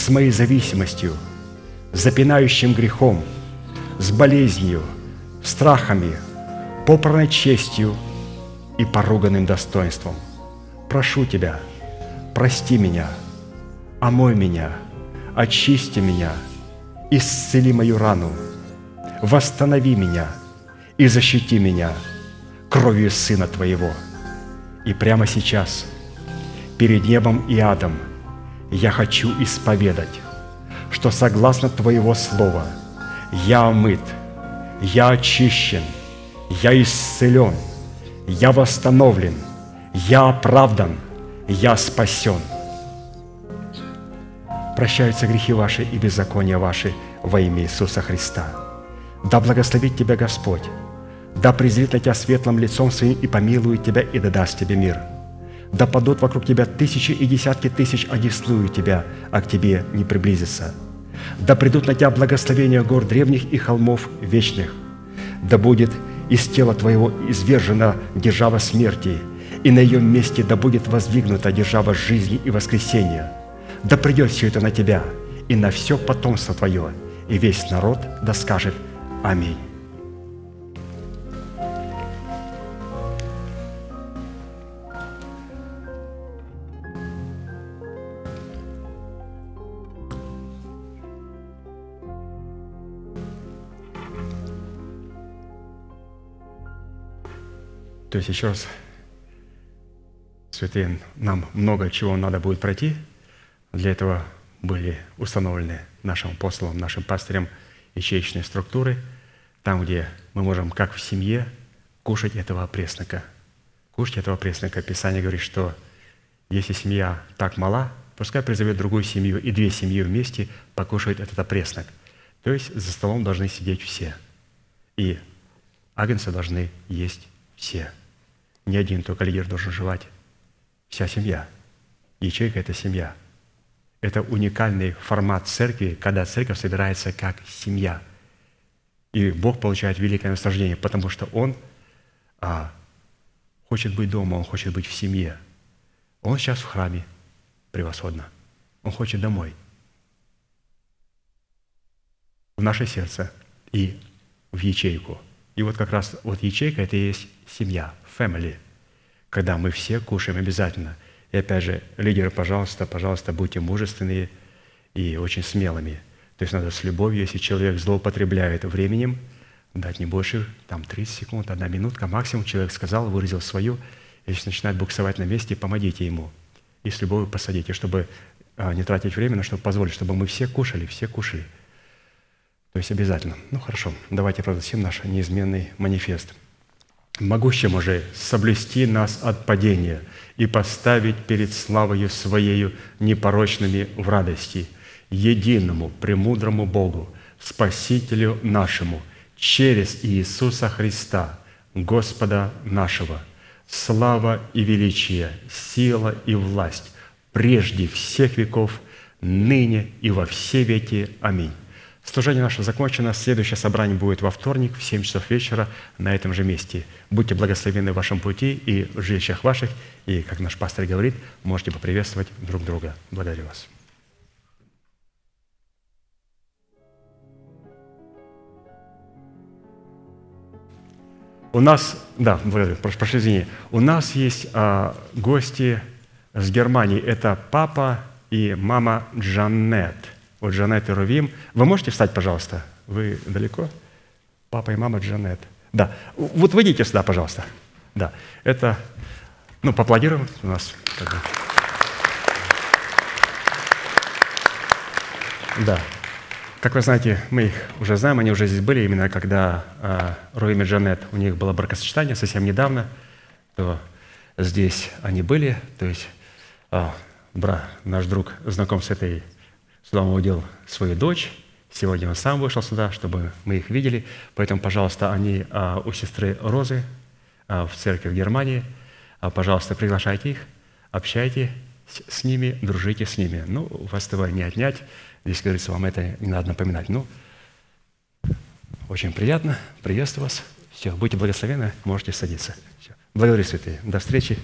с моей зависимостью, запинающим грехом, с болезнью, страхами, попранной честью и поруганным достоинством. Прошу Тебя, прости меня, омой меня, очисти меня, исцели мою рану, восстанови меня и защити меня кровью Сына Твоего. И прямо сейчас, перед небом и адом – я хочу исповедать, что согласно Твоего Слова я омыт, я очищен, я исцелен, я восстановлен, я оправдан, я спасен. Прощаются грехи ваши и беззакония ваши во имя Иисуса Христа. Да благословит тебя Господь, да презрит на тебя светлым лицом своим и помилует тебя и да даст тебе мир – да падут вокруг тебя тысячи и десятки тысяч, одесную тебя, а к тебе не приблизится. Да придут на тебя благословения гор древних и холмов вечных. Да будет из тела твоего извержена держава смерти, и на ее месте да будет воздвигнута держава жизни и воскресения. Да придет все это на тебя и на все потомство твое, и весь народ да скажет Аминь. Еще раз, святые, нам много чего надо будет пройти. Для этого были установлены нашим апостолом, нашим пастырем ячеечные структуры, там, где мы можем, как в семье, кушать этого преснока. Кушать этого преснока. Писание говорит, что если семья так мала, пускай призовет другую семью, и две семьи вместе покушают этот опреснок. То есть за столом должны сидеть все. И агнцы должны есть все. Не один только лидер должен жевать. Вся семья. Ячейка – это семья. Это уникальный формат церкви, когда церковь собирается как семья. И Бог получает великое наслаждение, потому что Он а, хочет быть дома, Он хочет быть в семье. Он сейчас в храме, превосходно. Он хочет домой, в наше сердце и в ячейку. И вот как раз вот ячейка – это и есть семья, family, когда мы все кушаем обязательно – и опять же, лидеры, пожалуйста, пожалуйста, будьте мужественными и очень смелыми. То есть надо с любовью, если человек злоупотребляет временем, дать не больше, там, 30 секунд, одна минутка, максимум человек сказал, выразил свою, если начинает буксовать на месте, помогите ему. И с любовью посадите, чтобы а, не тратить время, но чтобы позволить, чтобы мы все кушали, все кушали. То есть обязательно. Ну хорошо, давайте продадим наш неизменный манифест – могущему же соблюсти нас от падения и поставить перед славою Своею непорочными в радости, единому, премудрому Богу, Спасителю нашему, через Иисуса Христа, Господа нашего, слава и величие, сила и власть прежде всех веков, ныне и во все веки. Аминь. Служение наше закончено. Следующее собрание будет во вторник в 7 часов вечера на этом же месте. Будьте благословены в вашем пути и в жилищах ваших. И, как наш пастор говорит, можете поприветствовать друг друга. Благодарю вас. У нас, да, благодарю, прошу, прошу извини, у нас есть а, гости с Германии. Это папа и мама Джанет – вот Джанет и Рувим. Вы можете встать, пожалуйста? Вы далеко? Папа и мама Джанет. Да. Вот выйдите сюда, пожалуйста. Да. Это, ну, поаплодируем у нас. Да. Как вы знаете, мы их уже знаем, они уже здесь были, именно когда э, Руим и Джанет, у них было бракосочетание совсем недавно, то здесь они были, то есть э, бра, наш друг знаком с этой Сюда он увидел свою дочь. Сегодня он сам вышел сюда, чтобы мы их видели. Поэтому, пожалуйста, они а, у сестры Розы а, в церкви в Германии. А, пожалуйста, приглашайте их, общайтесь с ними, дружите с ними. Ну, вас этого не отнять. Здесь, говорится, вам это не надо напоминать. Ну, очень приятно. Приветствую вас. Все, будьте благословены, можете садиться. Все. Благодарю, святые. До встречи.